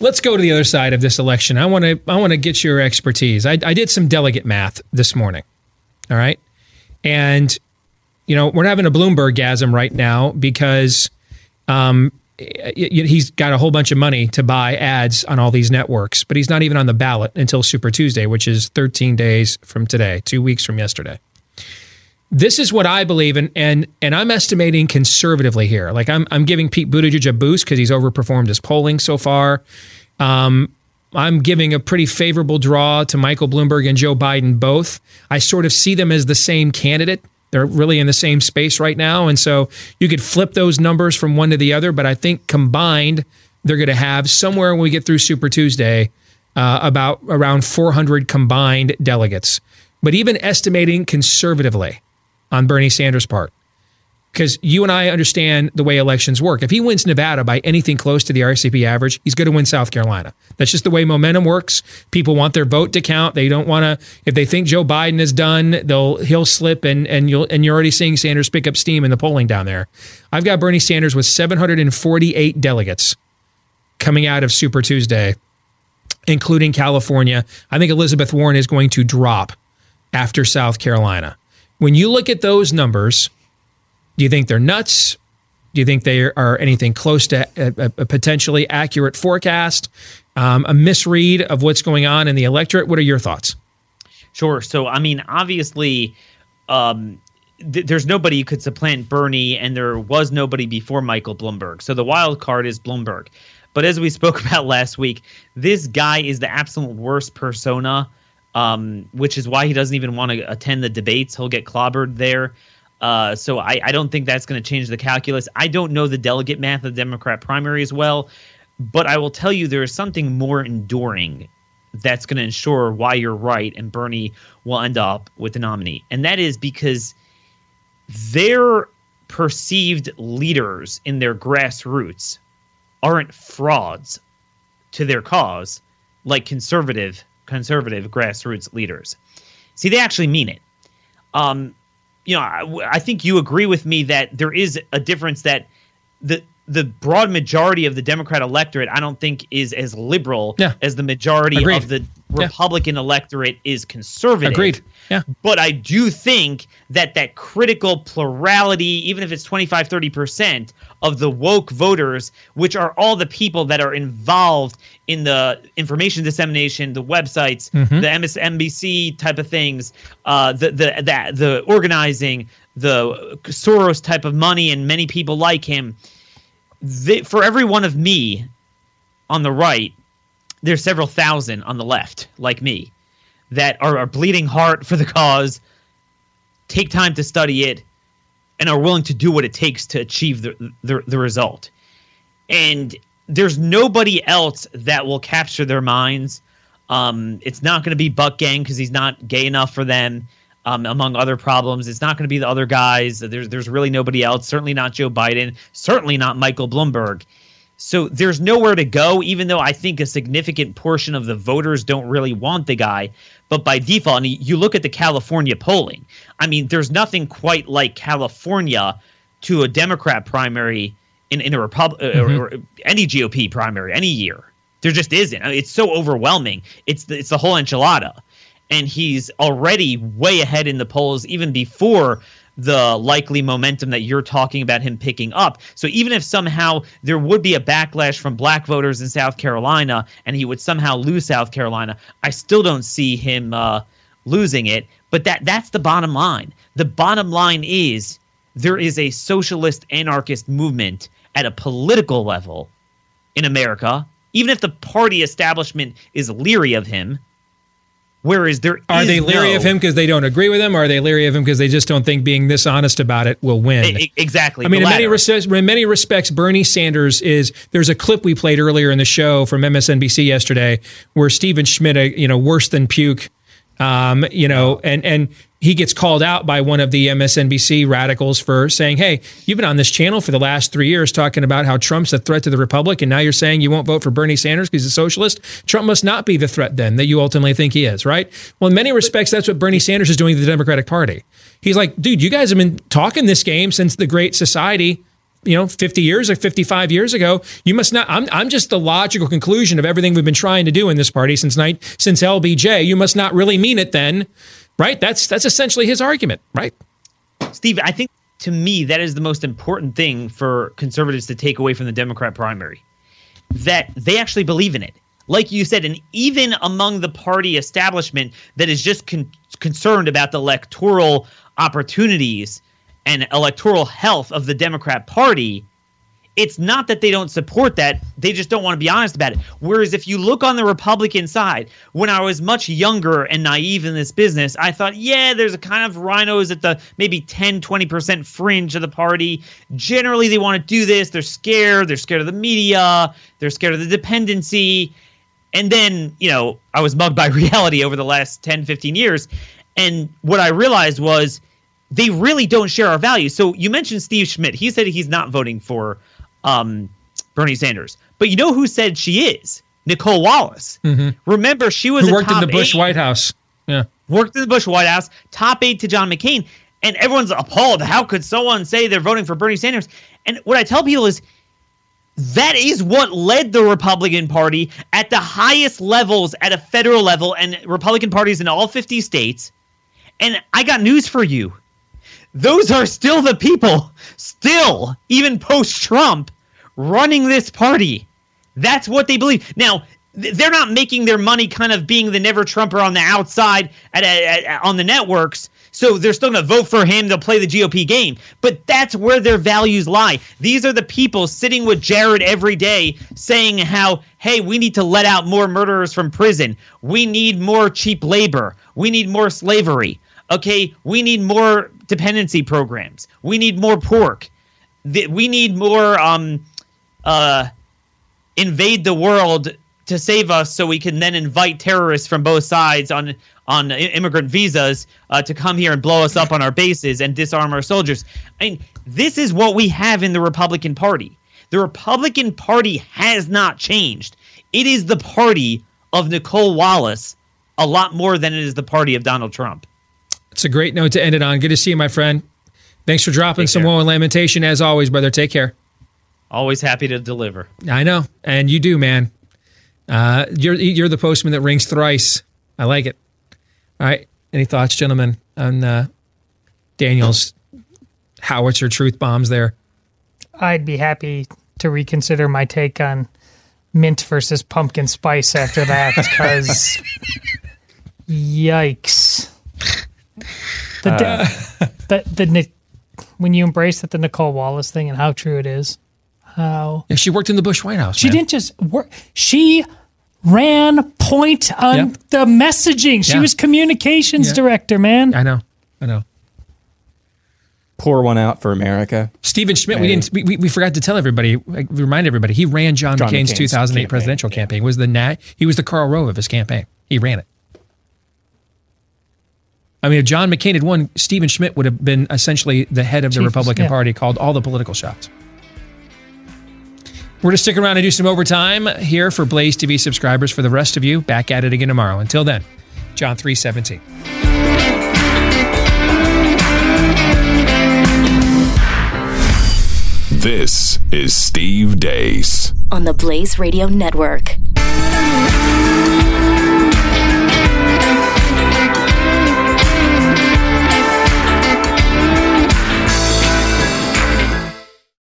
Let's go to the other side of this election. I want to I want to get your expertise. I, I did some delegate math this morning. All right, and you know we're having a Bloomberg gasm right now because um, he's got a whole bunch of money to buy ads on all these networks, but he's not even on the ballot until Super Tuesday, which is 13 days from today, two weeks from yesterday this is what I believe, and and and I'm estimating conservatively here. Like I'm I'm giving Pete Buttigieg a boost because he's overperformed his polling so far. Um, I'm giving a pretty favorable draw to Michael Bloomberg and Joe Biden both. I sort of see them as the same candidate. They're really in the same space right now, and so you could flip those numbers from one to the other. But I think combined, they're going to have somewhere when we get through Super Tuesday uh, about around 400 combined delegates. But even estimating conservatively on Bernie Sanders' part. Because you and I understand the way elections work. If he wins Nevada by anything close to the RCP average, he's going to win South Carolina. That's just the way momentum works. People want their vote to count. They don't want to. If they think Joe Biden is done, they'll he'll slip, and and you'll and you're already seeing Sanders pick up steam in the polling down there. I've got Bernie Sanders with 748 delegates coming out of Super Tuesday, including California. I think Elizabeth Warren is going to drop after South Carolina. When you look at those numbers, do you think they're nuts? Do you think they are anything close to a, a potentially accurate forecast, um, a misread of what's going on in the electorate? What are your thoughts? Sure. So, I mean, obviously, um, th- there's nobody who could supplant Bernie, and there was nobody before Michael Bloomberg. So the wild card is Bloomberg. But as we [laughs] spoke about last week, this guy is the absolute worst persona, um, which is why he doesn't even want to attend the debates. He'll get clobbered there. Uh, so I, I don't think that's going to change the calculus. I don't know the delegate math of the Democrat primary as well, but I will tell you there is something more enduring that's going to ensure why you're right and Bernie will end up with the nominee. And that is because their perceived leaders in their grassroots aren't frauds to their cause like conservative conservative grassroots leaders. See, they actually mean it. Um, you know, I, I think you agree with me that there is a difference that the the broad majority of the Democrat electorate, I don't think, is as liberal Yeah. as the majority Agreed. of the Republican electorate is conservative. Agreed. Yeah. But I do think that that critical plurality, even if it's 25, 30% of the woke voters, which are all the people that are involved in the information dissemination, the websites, Mhm. the MSNBC type of things, uh, the, the, the, the organizing, the Soros type of money, and many people like him. They, for every one of me on the right, there's several thousand on the left, like me, that are, are bleeding heart for the cause, take time to study it, and are willing to do what it takes to achieve the, the, the result. And there's nobody else that will capture their minds. Um, it's not going to be Buttigieg because he's not gay enough for them. Um, among other problems, it's not going to be the other guys. There's there's really nobody else. Certainly not Joe Biden. Certainly not Michael Bloomberg. So there's nowhere to go, even though I think a significant portion of the voters don't really want the guy. But by default, and you look at the California polling, I mean, there's nothing quite like California to a Democrat primary in, in a Repub- uh, Mhm. or, or any GOP primary any year. There just isn't. I mean, it's so overwhelming. It's the, it's the whole enchilada, and he's already way ahead in the polls even before the likely momentum that you're talking about him picking up. So even if somehow there would be a backlash from black voters in South Carolina and he would somehow lose South Carolina, I still don't see him uh, losing it. But that that's the bottom line. The bottom line is there is a socialist anarchist movement at a political level in America, even if the party establishment is leery of him, Whereas there Are they leery no- of him because they don't agree with him? Or are they leery of him because they just don't think being this honest about it will win? Exactly. I mean, in many, respects, in many respects, Bernie Sanders is. There's a clip we played earlier in the show from MSNBC yesterday where Stephen Schmidt, uh, you know, worse than puke, um, you know, and and he gets called out by one of the MSNBC radicals for saying, "Hey, you've been on this channel for the last three years talking about how Trump's a threat to the republic, and now you're saying you won't vote for Bernie Sanders because he's a socialist. Trump must not be the threat then that you ultimately think he is, right? Well, in many respects, that's what Bernie Sanders is doing to the Democratic Party. He's like, dude, you guys have been talking this game since the Great Society." You know, 50 years or 55 years ago, you must not. I'm, I'm just the logical conclusion of everything we've been trying to do in this party since night, since LBJ. You must not really mean it then, right? That's that's essentially his argument, right? Steve, I think to me that is the most important thing for conservatives to take away from the Democrat primary. That they actually believe in it. Like you said, and even among the party establishment that is just con- concerned about the electoral opportunities and electoral health of the Democrat Party, it's not that they don't support that, they just don't want to be honest about it. Whereas if you look on the Republican side, when I was much younger and naive in this business, I thought, yeah, there's a kind of RINOs at the maybe 10, 20% fringe of the party. Generally, they want to do this. They're scared. They're scared of the media. They're scared of the dependency. And then, you know, I was mugged by [laughs] reality over the last 10, 15 years. And what I realized was they really don't share our values. So you mentioned Steve Schmidt. He said he's not voting for um, Bernie Sanders. But you know who said she is? Nicolle Wallace. Remember, she was Who worked in the Bush aide- White House? Yeah. worked in the Bush White House, top aide to John McCain, and everyone's appalled. How could someone say they're voting for Bernie Sanders? And what I tell people is that is what led the Republican Party at the highest levels at a federal level and Republican parties in all 50 states. And I got news for you. Those are still the people, still, even post Trump, running this party. That's what they believe. Now, they're not making their money kind of being the never Trumper on the outside at, at, at- on the networks. So they're still going to vote for him. They'll play the GOP game. But that's where their values lie. These are the people sitting with Jared every day saying how, hey, we need to let out more murderers from prison. We need more cheap labor. We need more slavery. Okay, we need more dependency programs. We need more pork. We need more um, uh, invade the world to save us so we can then invite terrorists from both sides on on immigrant visas uh, to come here and blow us up on our bases and disarm our soldiers. I mean, this is what we have in the Republican Party. The Republican Party has not changed. It is the party of Nicolle Wallace a lot more than it is the party of Donald Trump. It's a great note to end it on. Good to see you, my friend. Thanks for dropping some woe and lamentation as always, brother. Take care. Always happy to deliver. I know, and you do, man. Uh, you're you're the postman that rings thrice. I like it. All right. Any thoughts, gentlemen, on uh, Daniel's howitzer truth bombs there? I'd be happy to reconsider my take on mint versus pumpkin spice after that [laughs] because yikes. The, Uh. the, the, Ni- when you embrace that the Nicolle Wallace thing and how true it is, how Yeah, she worked in the Bush White House. she man. didn't just work, she ran point on Yeah. the messaging. She Yeah. was communications Yeah. director, man. I know. I know. Pour one out for America. Stephen Schmidt, we didn't. We, we, we forgot to tell everybody. like, Remind everybody. He ran John, John McCain's, McCain's 2008 campaign, presidential campaign. Was the nat? He was the Karl Rove of his campaign. He ran it. I mean, if John McCain had won, Stephen Schmidt would have been essentially the head of the Chief, Republican yeah. Party, called all the political shots. We're going to stick around and do some overtime here for Blaze TV subscribers. For the rest of you, back at it again tomorrow. Until then, John three seventeen. This is Steve Deace. on the Blaze Radio Network.